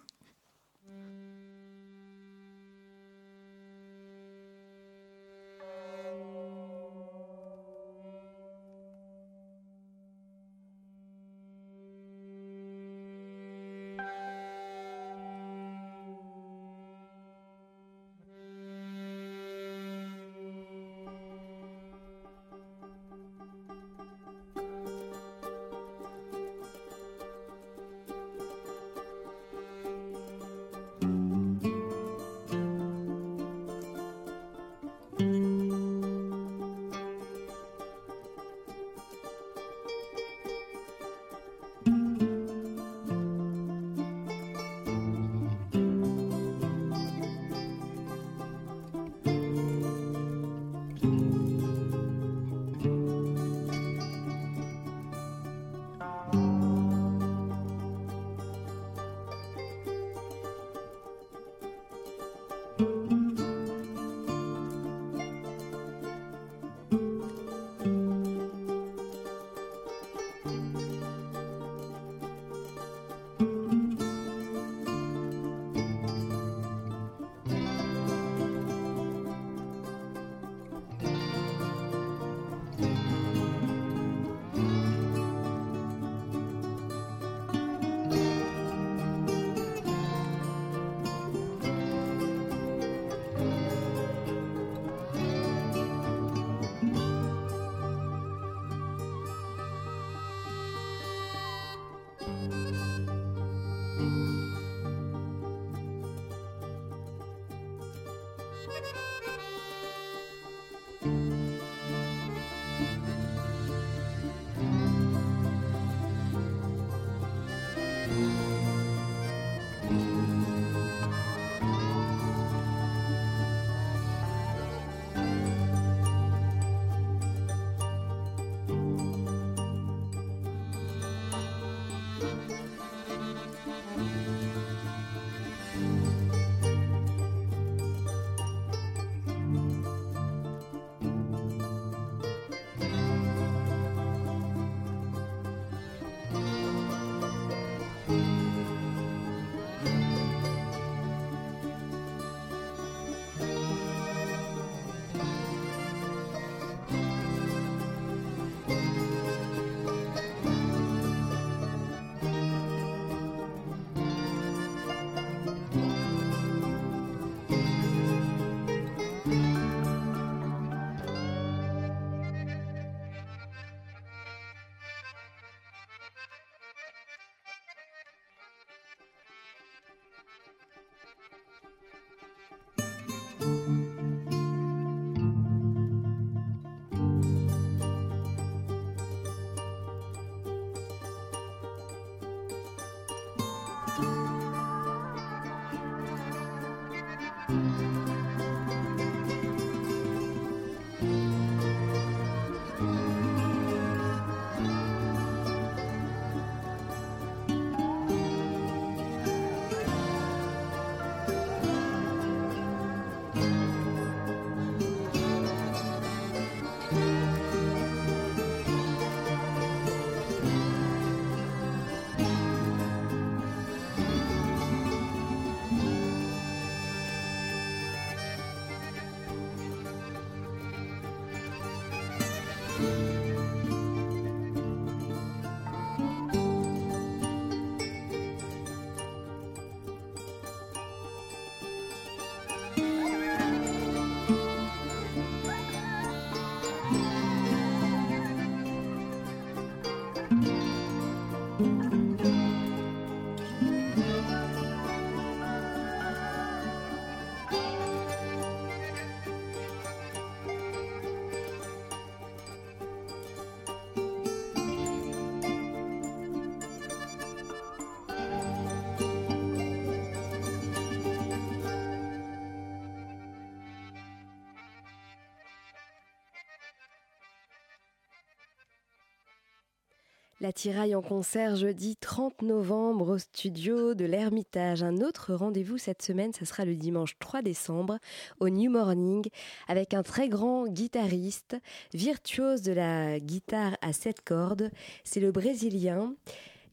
La tiraille en concert jeudi 30 novembre au studio de l'Ermitage. Un autre rendez-vous cette semaine, ce sera le dimanche 3 décembre au New Morning avec un très grand guitariste, virtuose de la guitare à sept cordes. C'est le Brésilien.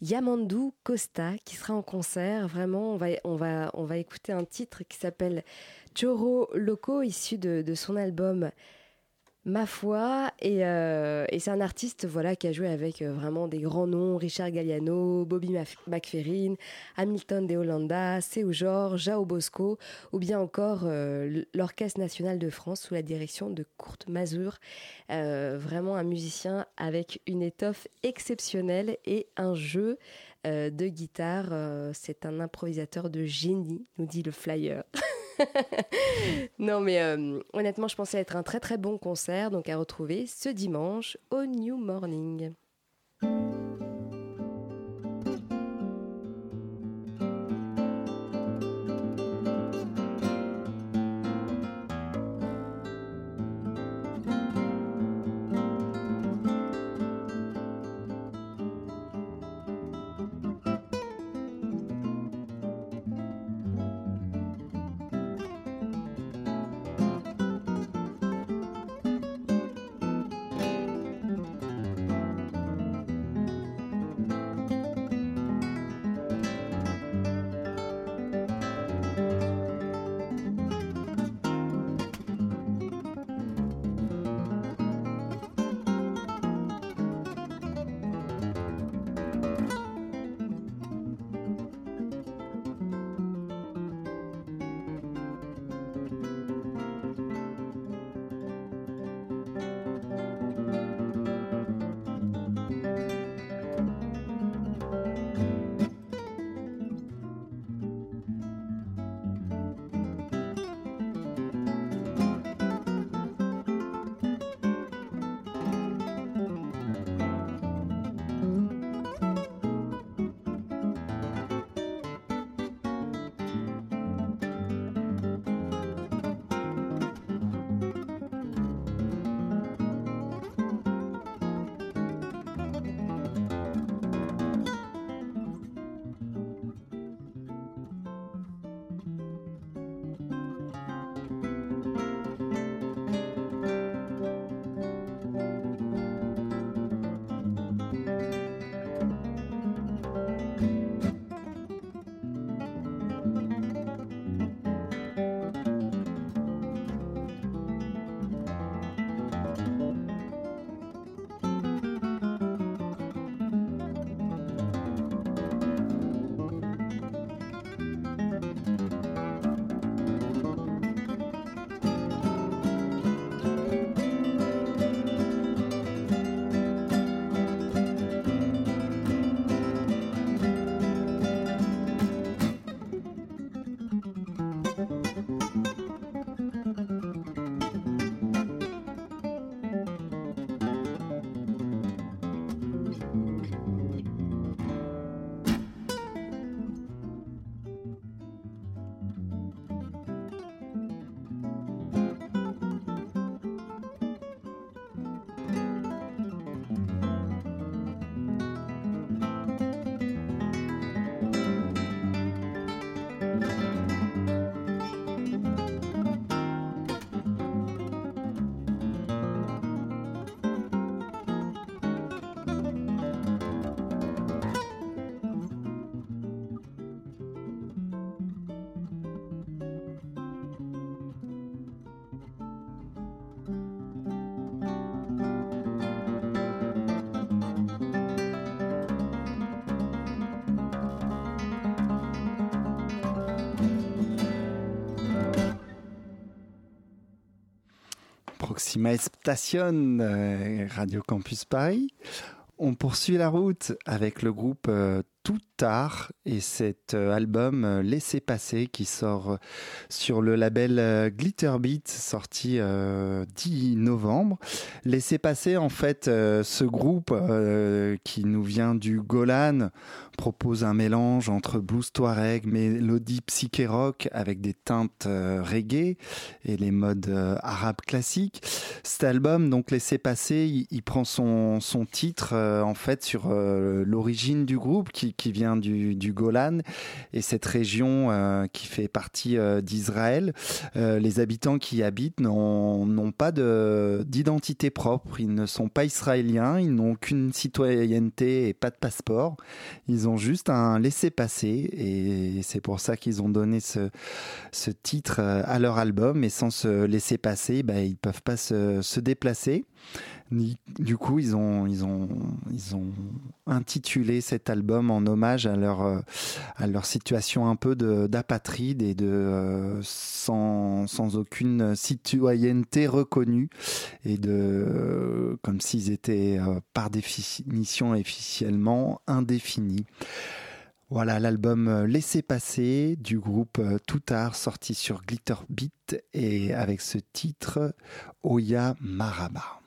Yamandu Costa qui sera en concert. Vraiment, on va, on va, on va écouter un titre qui s'appelle Choro Loco, issu de son album Ma foi, et, euh, et c'est un artiste voilà qui a joué avec euh, vraiment des grands noms, Richard Galliano, Bobby McFerrin, Hamilton de Hollanda, Seu Georges, Jao Bosco, ou bien encore euh, l'Orchestre national de France sous la direction de Kurt Mazur. Vraiment un musicien avec une étoffe exceptionnelle et un jeu de guitare. c'est un improvisateur de génie, nous dit le flyer. non, mais euh, honnêtement, je pensais être un très très bon concert, donc à retrouver ce dimanche au New Morning. Proxima Station, euh, Radio Campus Paris. On poursuit la route avec le groupe euh, tout et cet euh, album euh, Laissez passer qui sort euh, sur le label Glitterbeat sorti 10 novembre. Laissez passer en fait ce groupe qui nous vient du Golan propose un mélange entre blues touareg, mélodie psyché rock avec des teintes reggae et les modes arabes classiques. Cet album donc Laissez passer, il, prend son, son titre en fait sur l'origine du groupe qui, vient du, Golan et cette région euh, qui fait partie euh, d'Israël. Euh, les habitants qui y habitent n'ont pas d'identité propre. Ils ne sont pas israéliens, ils n'ont qu'une citoyenneté et pas de passeport. Ils ont juste un laissez-passer et c'est pour ça qu'ils ont donné ce, ce, titre à leur album. Et sans se laisser passer, bah, ils peuvent pas se déplacer. Du coup, ils ont, intitulé cet album en hommage à leur, euh, situation un peu d'apatride et de euh, sans, aucune citoyenneté reconnue et de euh, comme s'ils étaient par définition officiellement indéfinis. Voilà l'album Laissez passer du groupe Tout Tard sorti sur Glitter Beat et avec ce titre Oya Maraba.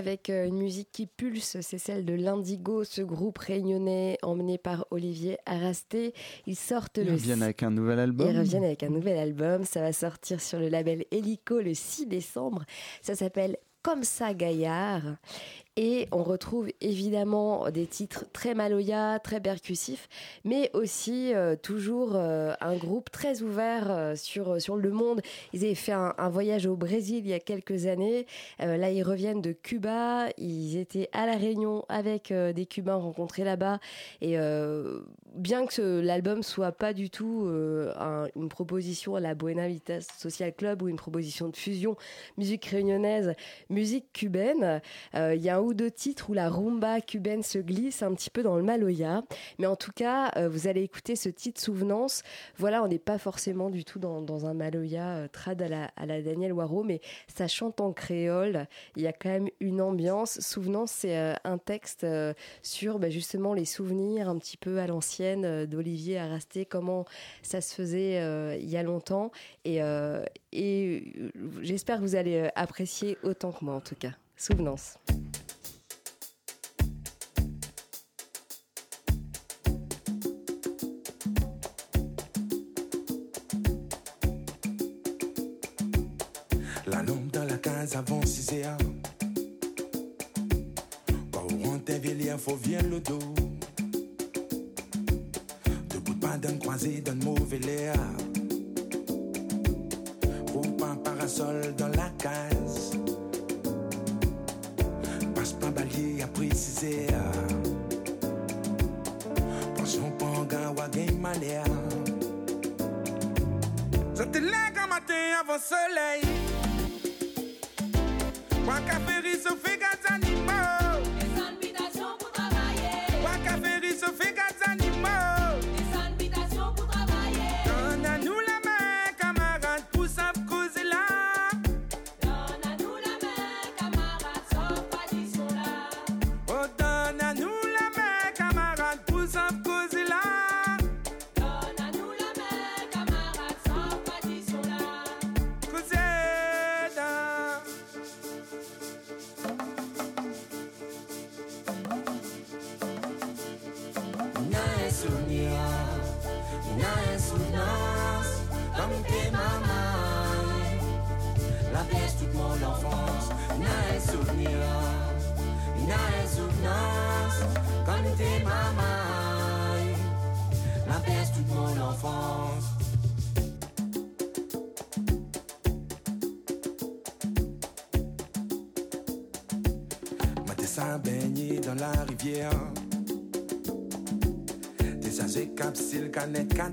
Avec euh, une musique qui pulse, c'est celle de l'Indigo, ce groupe réunionnais emmené par Olivier Arasté. Ils sortent Ils le reviennent avec un nouvel album. Ils reviennent avec un nouvel album, ça va sortir sur le label Helico le 6 décembre. Ça s'appelle Comme ça Gaillard. Et on retrouve évidemment des titres très maloya, très percussifs, mais aussi euh, toujours euh, un groupe très ouvert euh, sur, sur le monde. Ils avaient fait un, un voyage au Brésil il y a quelques années. Là, ils reviennent de Cuba. Ils étaient à La Réunion avec des Cubains rencontrés là-bas. Et bien que l'album soit pas du tout euh, un- une proposition à la Buena Vita Social Club ou une proposition de fusion musique réunionnaise, musique cubaine, euh, il y a un ou deux titres où la rumba cubaine se glisse un petit peu dans le maloya. Mais en tout cas, euh, vous allez écouter ce titre Souvenance. Voilà, on n'est pas forcément du tout dans, un maloya trad à la, à la Daniel Waro, mais ça chante en créole. Il y a quand même une ambiance. Souvenance, c'est un texte sur bah, justement les souvenirs un petit peu à l'ancienne euh, d'Olivier Arasté, comment ça se faisait euh, il y a longtemps. Et, euh, et j'espère que vous allez apprécier autant que moi en tout cas. Souvenance. La lampe dans la case avant 6 heures. On rentre Villiers, faut virer le dos. D'un croisé, d'un mauvais l'air. Roule un parasol dans la case. Passe pas balier 6 heures. Pension panga ou gain malheur. J'étais là quand matin avant soleil. cerca,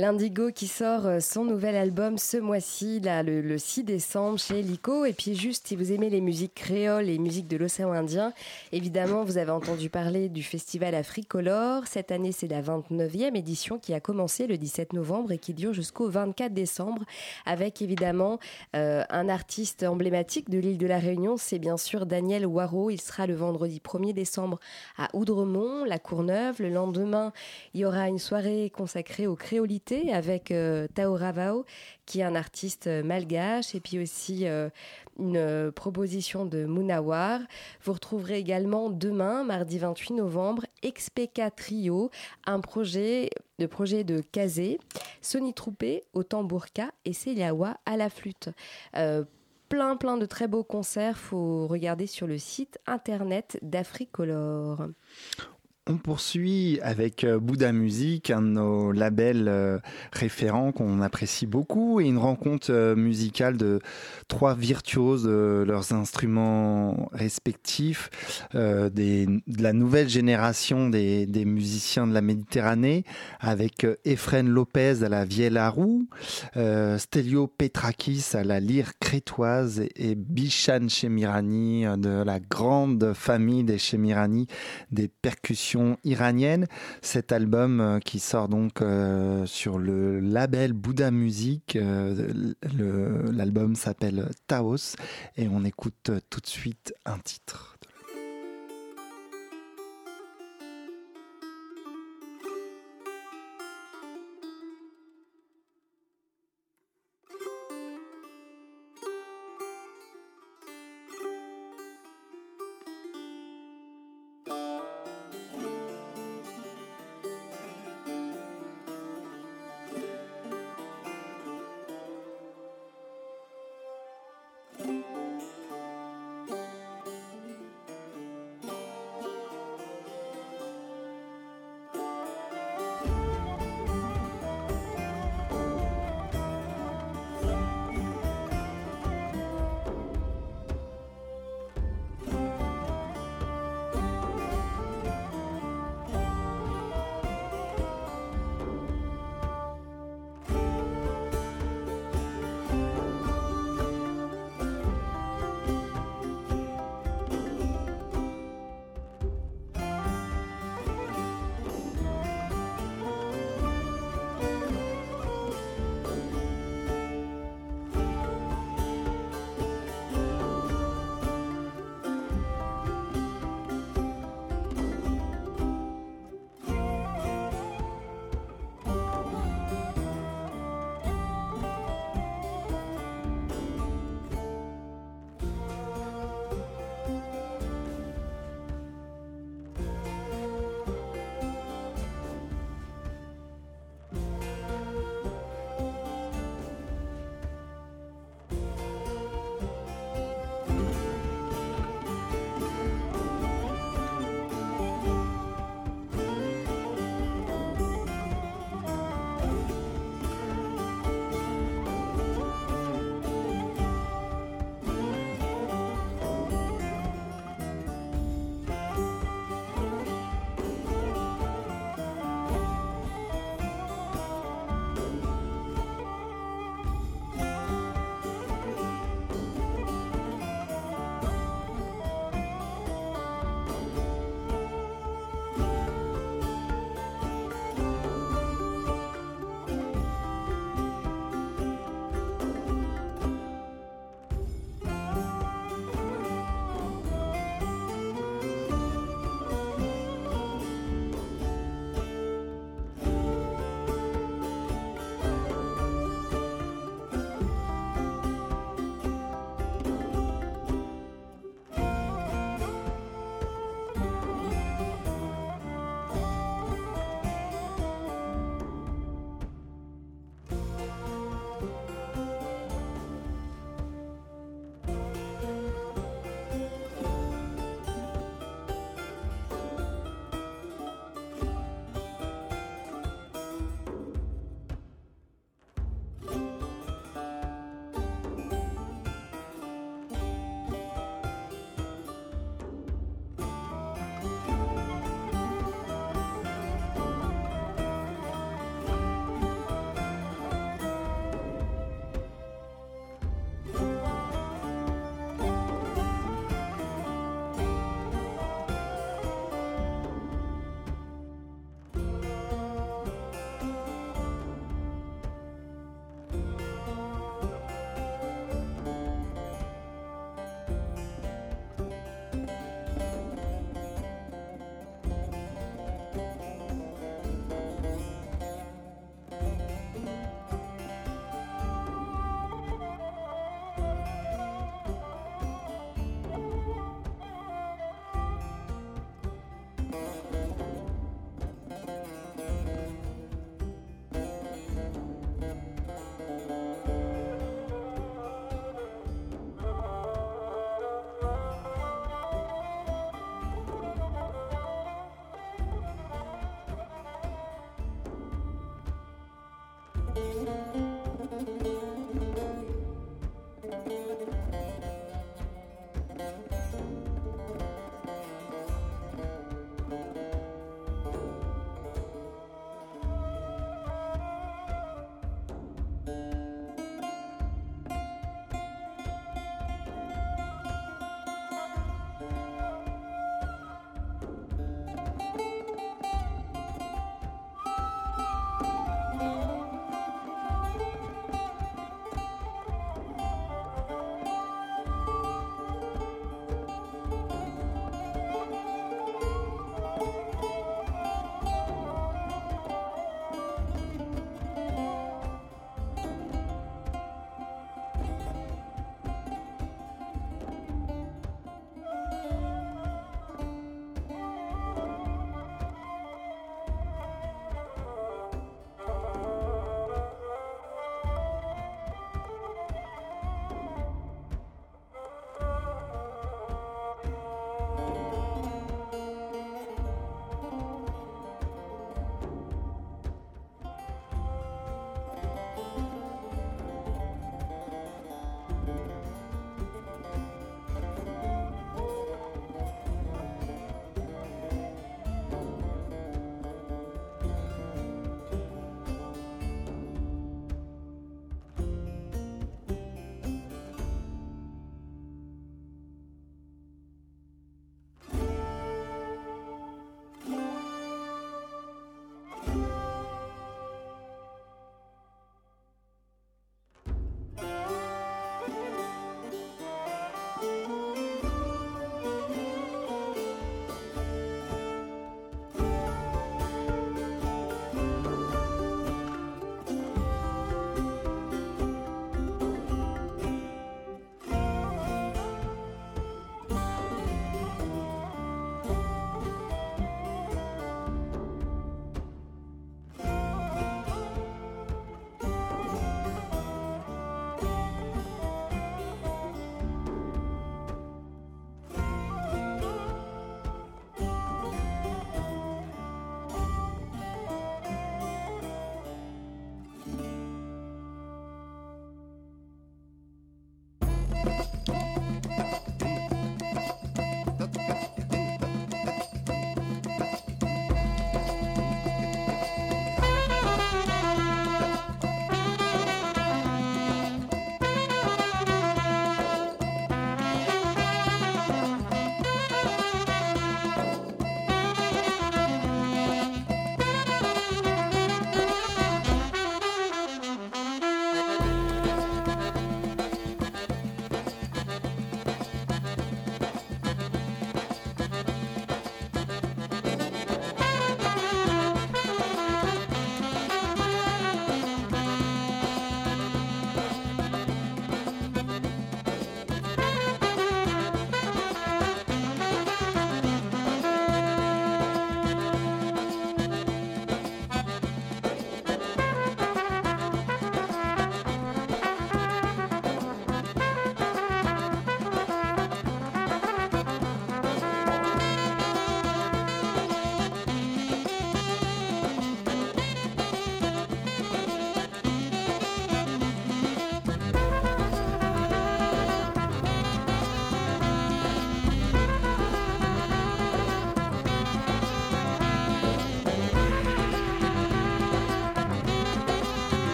L'Indigo qui sort euh, son nouvel album ce mois-ci, le, le 6 décembre chez Lico. Et puis juste, si vous aimez les musiques créoles et les musiques de l'océan Indien, évidemment, vous avez entendu parler du festival Africolor. Cette année, c'est la 29e édition qui a commencé le 17 novembre et qui dure jusqu'au 24 décembre, avec évidemment euh, un artiste emblématique de l'île de la Réunion, c'est bien sûr Daniel Waro. Il sera le vendredi 1er décembre à Oudremont, la Courneuve. Le lendemain, il y aura une soirée consacrée aux créolités avec euh, Tao Ravao, qui est un artiste euh, malgache, et puis aussi euh, une euh, proposition de Mounawar. Vous retrouverez également demain, mardi 28 novembre, Expeka Trio, un projet de projet de Kazé, Sony Troupé au tambourka et Celiawa à la flûte. Plein plein de très beaux concerts, faut regarder sur le site internet d'Africolor. On poursuit avec euh, Bouddha Music, un de nos labels euh, référents qu'on apprécie beaucoup, et une rencontre euh, musicale de trois virtuoses de leurs instruments respectifs, de la nouvelle génération des, musiciens de la Méditerranée, avec Efren Lopez à la vielle à roue, Stelio Petrakis à la lyre crétoise et, et Bishan Chemirani de la grande famille des Chemirani, des percussions iraniennes. Cet album euh, qui sort donc euh, sur le label Bouddha Music, euh, l'album s'appelle Taos et on écoute tout de suite un titre.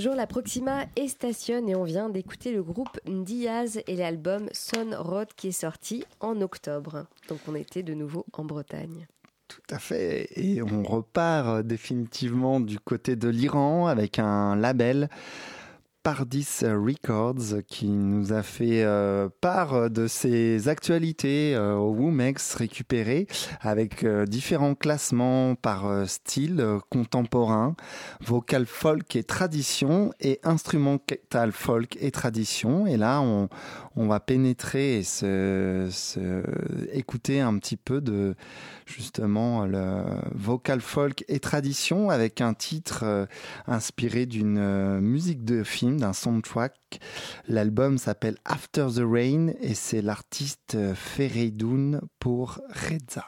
Toujours la Proxima Station et on vient d'écouter le groupe Diaz et l'album Son Road qui est sorti en octobre. Donc on était de nouveau en Bretagne. Tout à fait. Et on repart définitivement du côté de l'Iran avec un label. Pardis Records qui nous a fait euh, part de ses actualités euh, au Womex récupéré avec euh, différents classements par euh, style euh, contemporain, vocal folk et tradition et instrumental folk et tradition. Et là, on, on va pénétrer et se, écouter un petit peu de justement le vocal folk et tradition avec un titre euh, inspiré d'une euh, musique de film, d'un soundtrack. L'album s'appelle After the Rain et c'est l'artiste euh, Fereidoun pour Reza.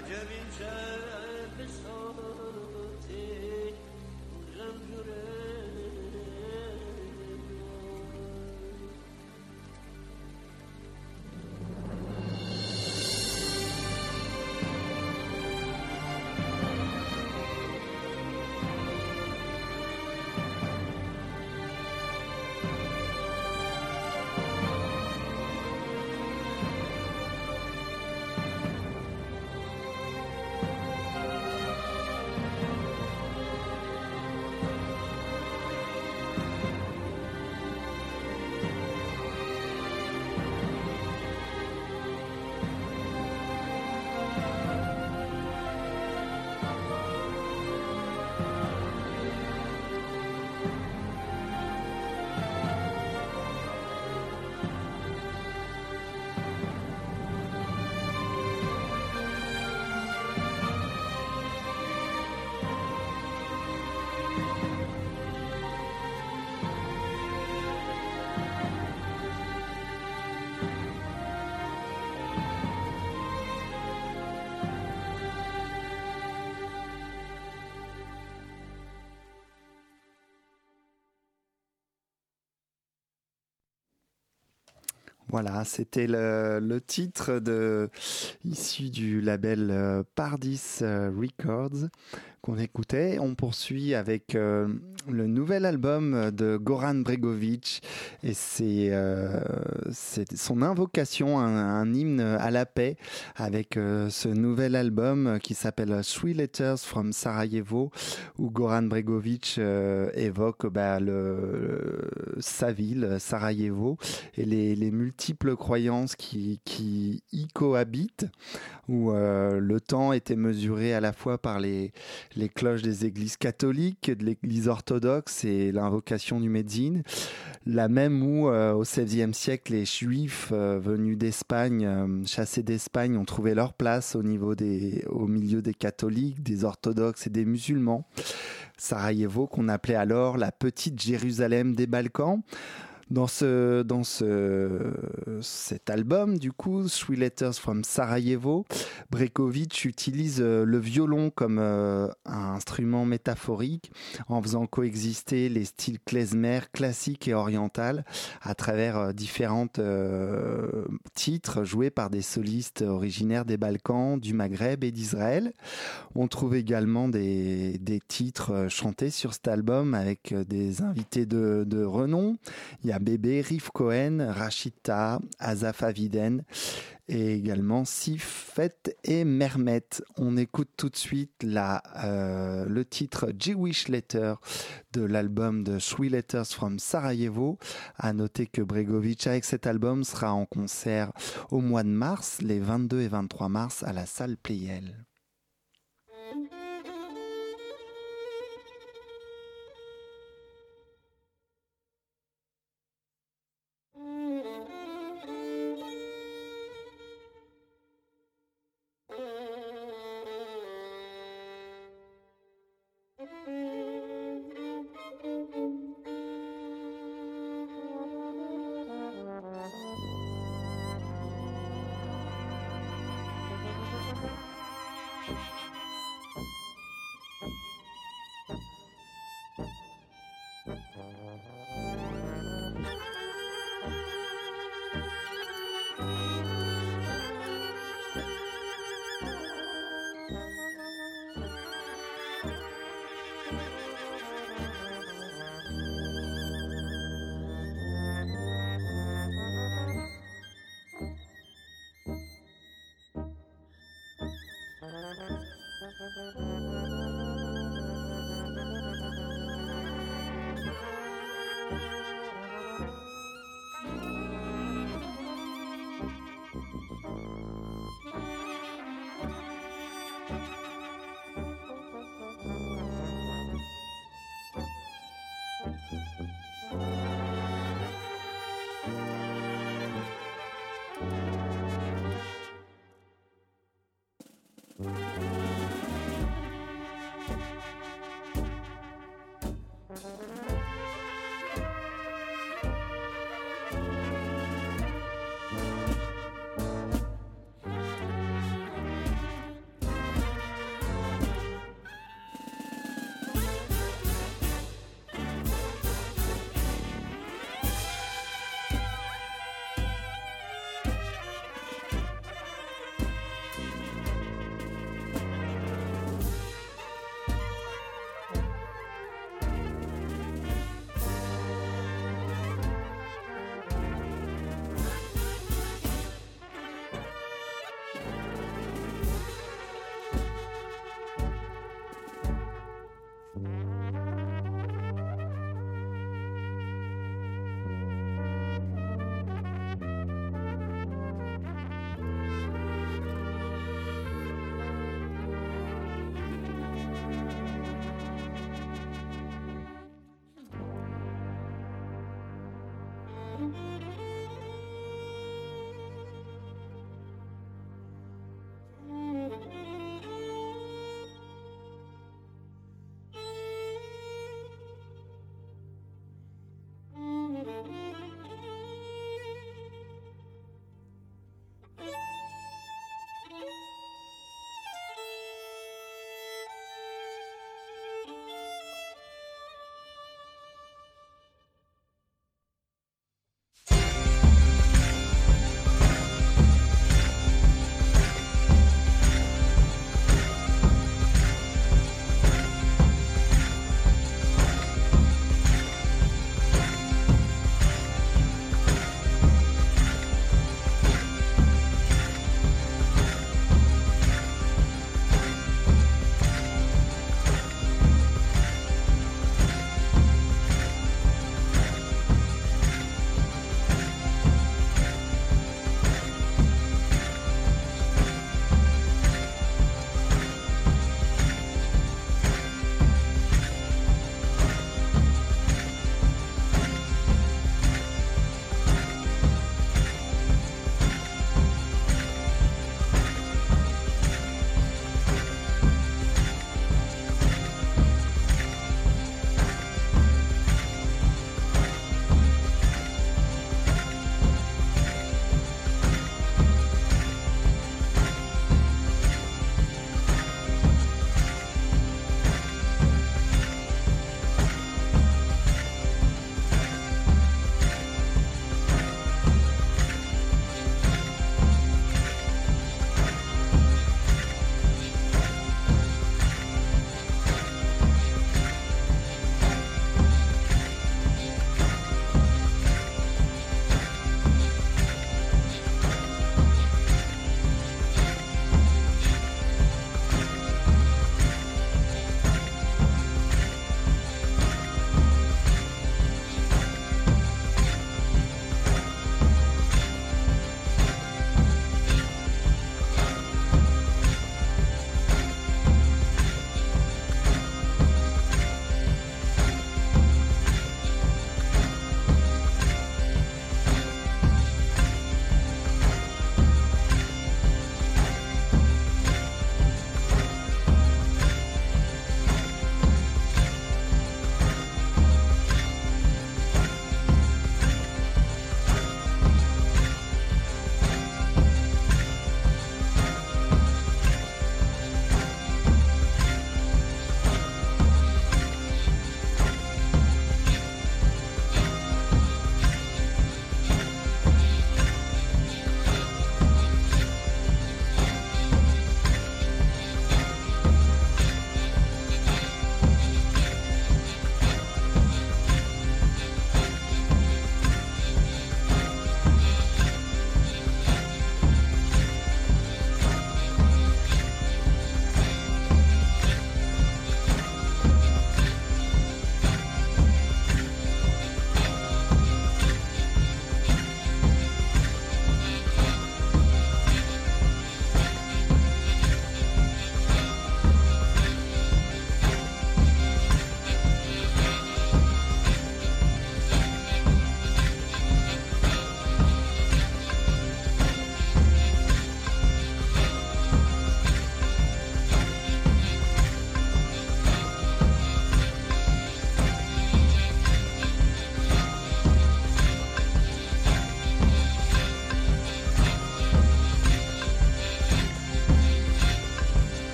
عجب این چه Voilà, c'était le, titre de, issu du label euh, Pardis euh, Records qu'on écoutait. On poursuit avec euh, le nouvel album de Goran Bregovic. Et c'est euh, son invocation, un, hymne à la paix avec euh, ce nouvel album qui s'appelle Three Letters from Sarajevo où Goran Bregovic euh, évoque bah, sa ville, Sarajevo, et les, les multiples croyances qui, y cohabitent, où le temps était mesuré à la fois par les, les cloches des églises catholiques, de l'église orthodoxe et l'invocation du Médine, la même où euh, au XVIe siècle les juifs euh, venus d'Espagne, euh, chassés d'Espagne, ont trouvé leur place au niveau des, au milieu des catholiques, des orthodoxes et des musulmans. Sarajevo qu'on appelait alors la petite Jérusalem des Balkans. Dans, ce, dans ce, cet album, du coup, Sweet Letters from Sarajevo, Brekovic utilise euh, le violon comme euh, un instrument métaphorique en faisant coexister les styles klezmer classiques et oriental à travers euh, différentes titres joués par des solistes originaires des Balkans, du Maghreb et d'Israël. On trouve également des, des titres chantés sur cet album avec des invités de, de renom. Il y a Bébé, Rif Cohen, Rachita, Azaf Aviden et également Sifet et Mermet. On écoute tout de suite euh, le titre Jewish Letter de l'album de Sweet Letters from Sarajevo. À noter que Bregovic avec cet album sera en concert au mois de mars, les 22 et 23 mars à la salle Playel.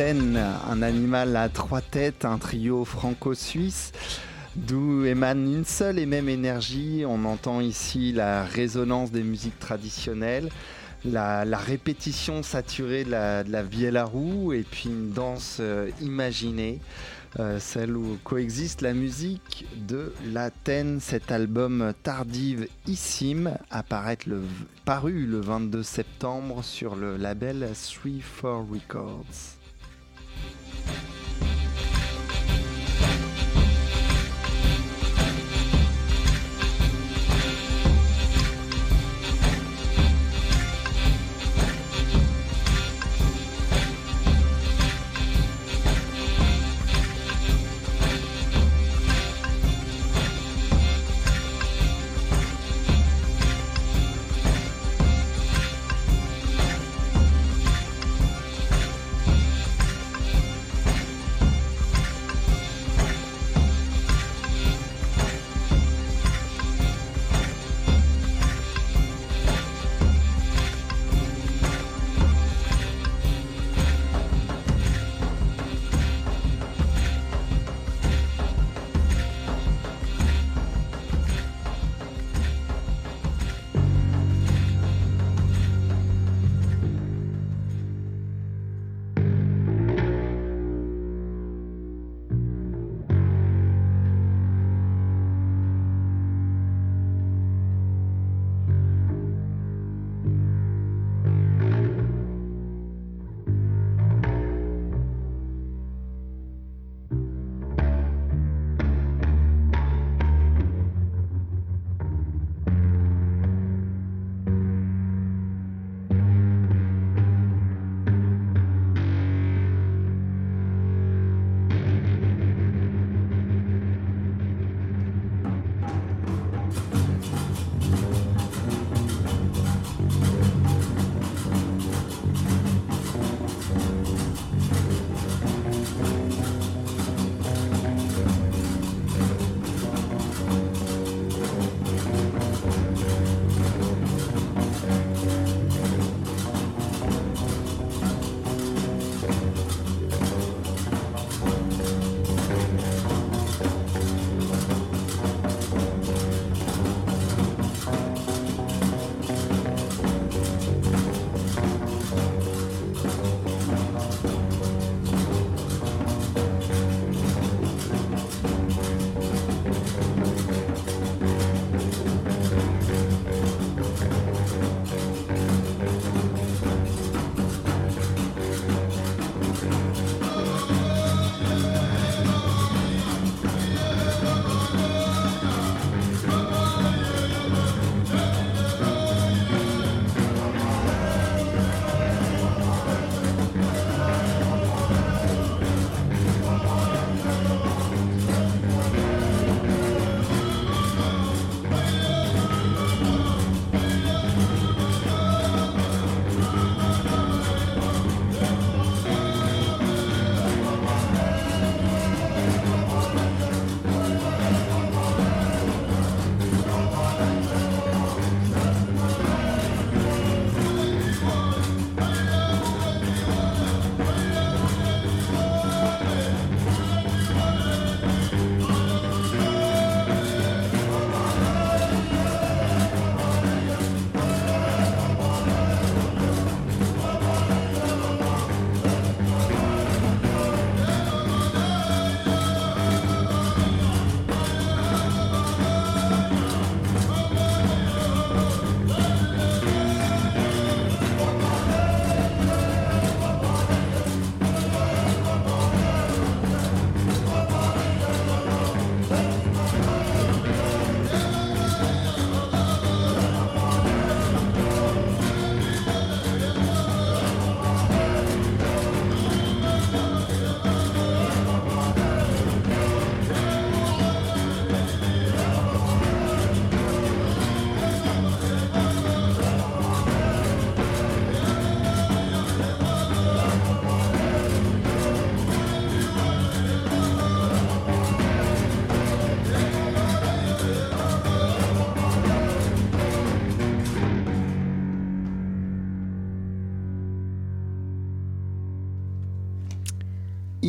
Un animal à trois têtes, un trio franco-suisse d'où émane une seule et même énergie. On entend ici la résonance des musiques traditionnelles, la, répétition saturée de la, de roue et puis une danse euh, imaginée. euh, celle où coexiste la musique de l'Athènes, cet album tardive Issim, apparaître le, paru le 22 septembre sur le label 3-4 Records.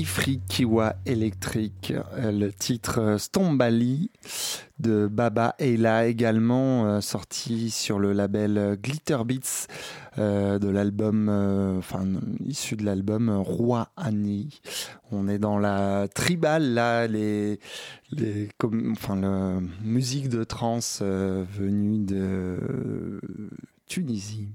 Ifrikiwa Electric, euh, le titre euh, Stombali de Baba Eila, également euh, sorti sur le label Glitter Beats de l'album, enfin issu de l'album Roi Annie. On est dans la tribal là, les, les enfin la musique de trance venue de Tunisie.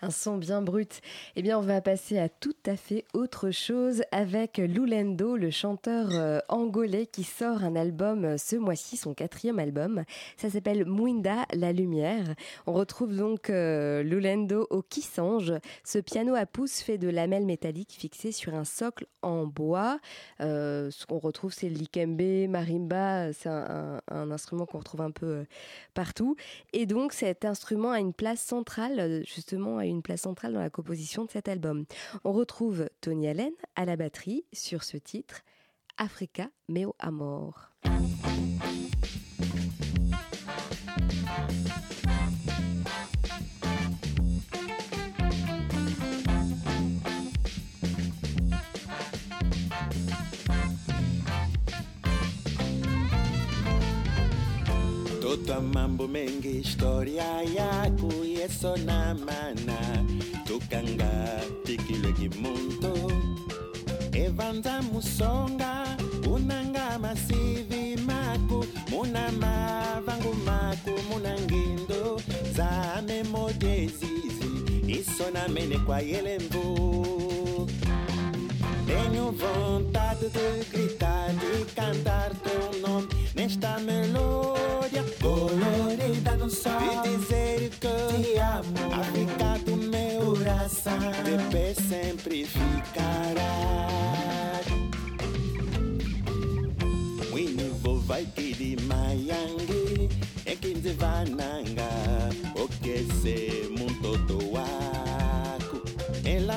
Un son bien brut. Eh bien, on va passer à tout à fait autre chose avec Lulendo, le chanteur euh, angolais qui sort un album euh, ce mois-ci, son quatrième album. Ça s'appelle Mwinda, la lumière. On retrouve donc euh, Lulendo au Kissange. Ce piano à pouce fait de lamelles métalliques fixées sur un socle en bois. Ce qu'on retrouve, c'est likembe, marimba. C'est un, instrument qu'on retrouve un peu partout. Et donc, cet instrument a une place centrale, justement, une place centrale dans la composition de cet album. On retrouve Tony Allen à la batterie sur ce titre, Africa Meo Amor. Tota mambo mengi historia yako yeso na mana. Tukanga tikile kimuntu evanza musonga unanga masivi maku. Muna mavangu maku muna ngindo zame mojezizi isona mene kwa yelembu Tenho vontade de gritar, de cantar teu nome nesta melódia colorida no sol. De dizer que te amo, África do meu coração, de pé sempre ficará. Mwinivo vai que de Mayangi, é que de Vananga, o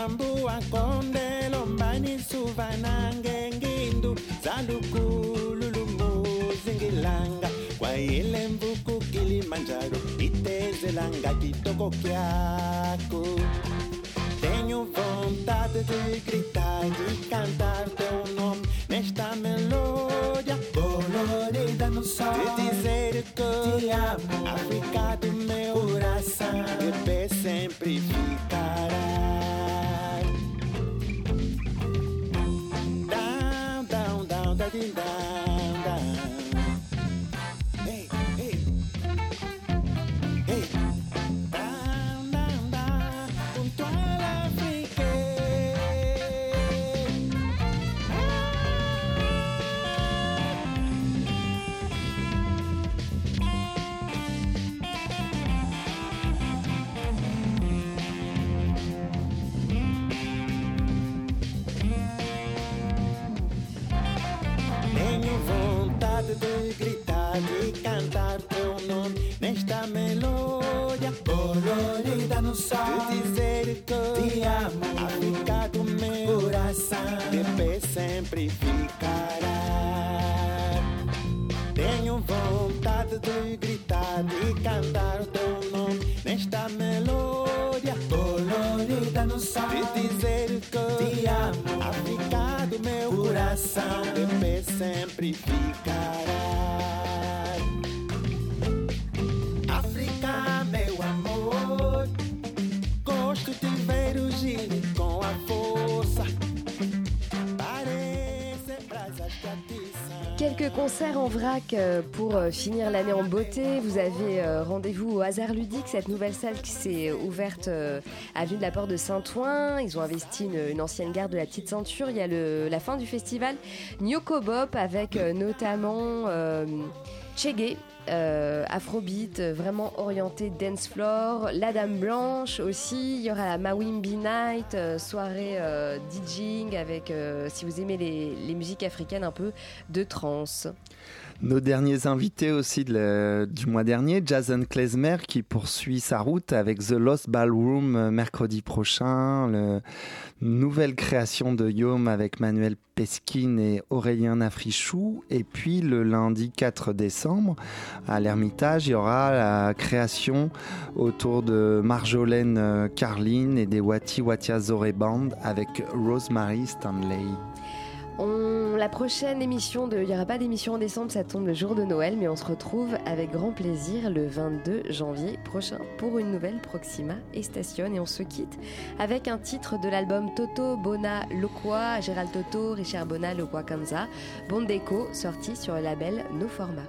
Elambu akonde lombani suvanange ngindu zalukulu muzingilanga kwa ile mvuku Kilimanjaro itezelanga kitoko kyako Tenho vontade de gritar, de cantar teu nome nesta melódia colorida no sol. De dizer que te amo, África do meu coração, de pé sempre ficará. Down, down, down, down, down, down. En vrac euh, pour euh, finir l'année en beauté. Vous avez euh, rendez-vous au Hasard Ludique, cette nouvelle salle qui s'est ouverte euh, avenue de la Porte de Saint-Ouen. Ils ont investi une, ancienne gare de la Petite Ceinture. Il y a la fin du festival Nyoko Bop avec notamment euh. Euh, Afrobeat, euh, vraiment orienté dance floor, La Dame Blanche aussi, il y aura la Mawimbi Night, euh, soirée euh, DJing avec, si vous aimez les musiques africaines, un peu de trance. Nos derniers invités aussi du mois dernier, Jason Klezmer qui poursuit sa route avec The Lost Ballroom euh, mercredi prochain, le nouvelle création de Yom avec Manuel Peskin et Aurélien Africhou, et puis le lundi 4 décembre à l'Ermitage, il y aura la création autour de Marjolaine euh, Carline et des Wati Watia Zoré Band avec Rosemary Stanley. On, la prochaine émission, de, il n'y aura pas d'émission en décembre, ça tombe le jour de Noël, mais on se retrouve avec grand plaisir le 22 janvier prochain pour une nouvelle Proxima et Station. Et on se quitte avec un titre de l'album Toto Bona Loqua, Gérald Toto, Richard Bona Loqua Kanza, Bondeko, sorti sur le label No Format.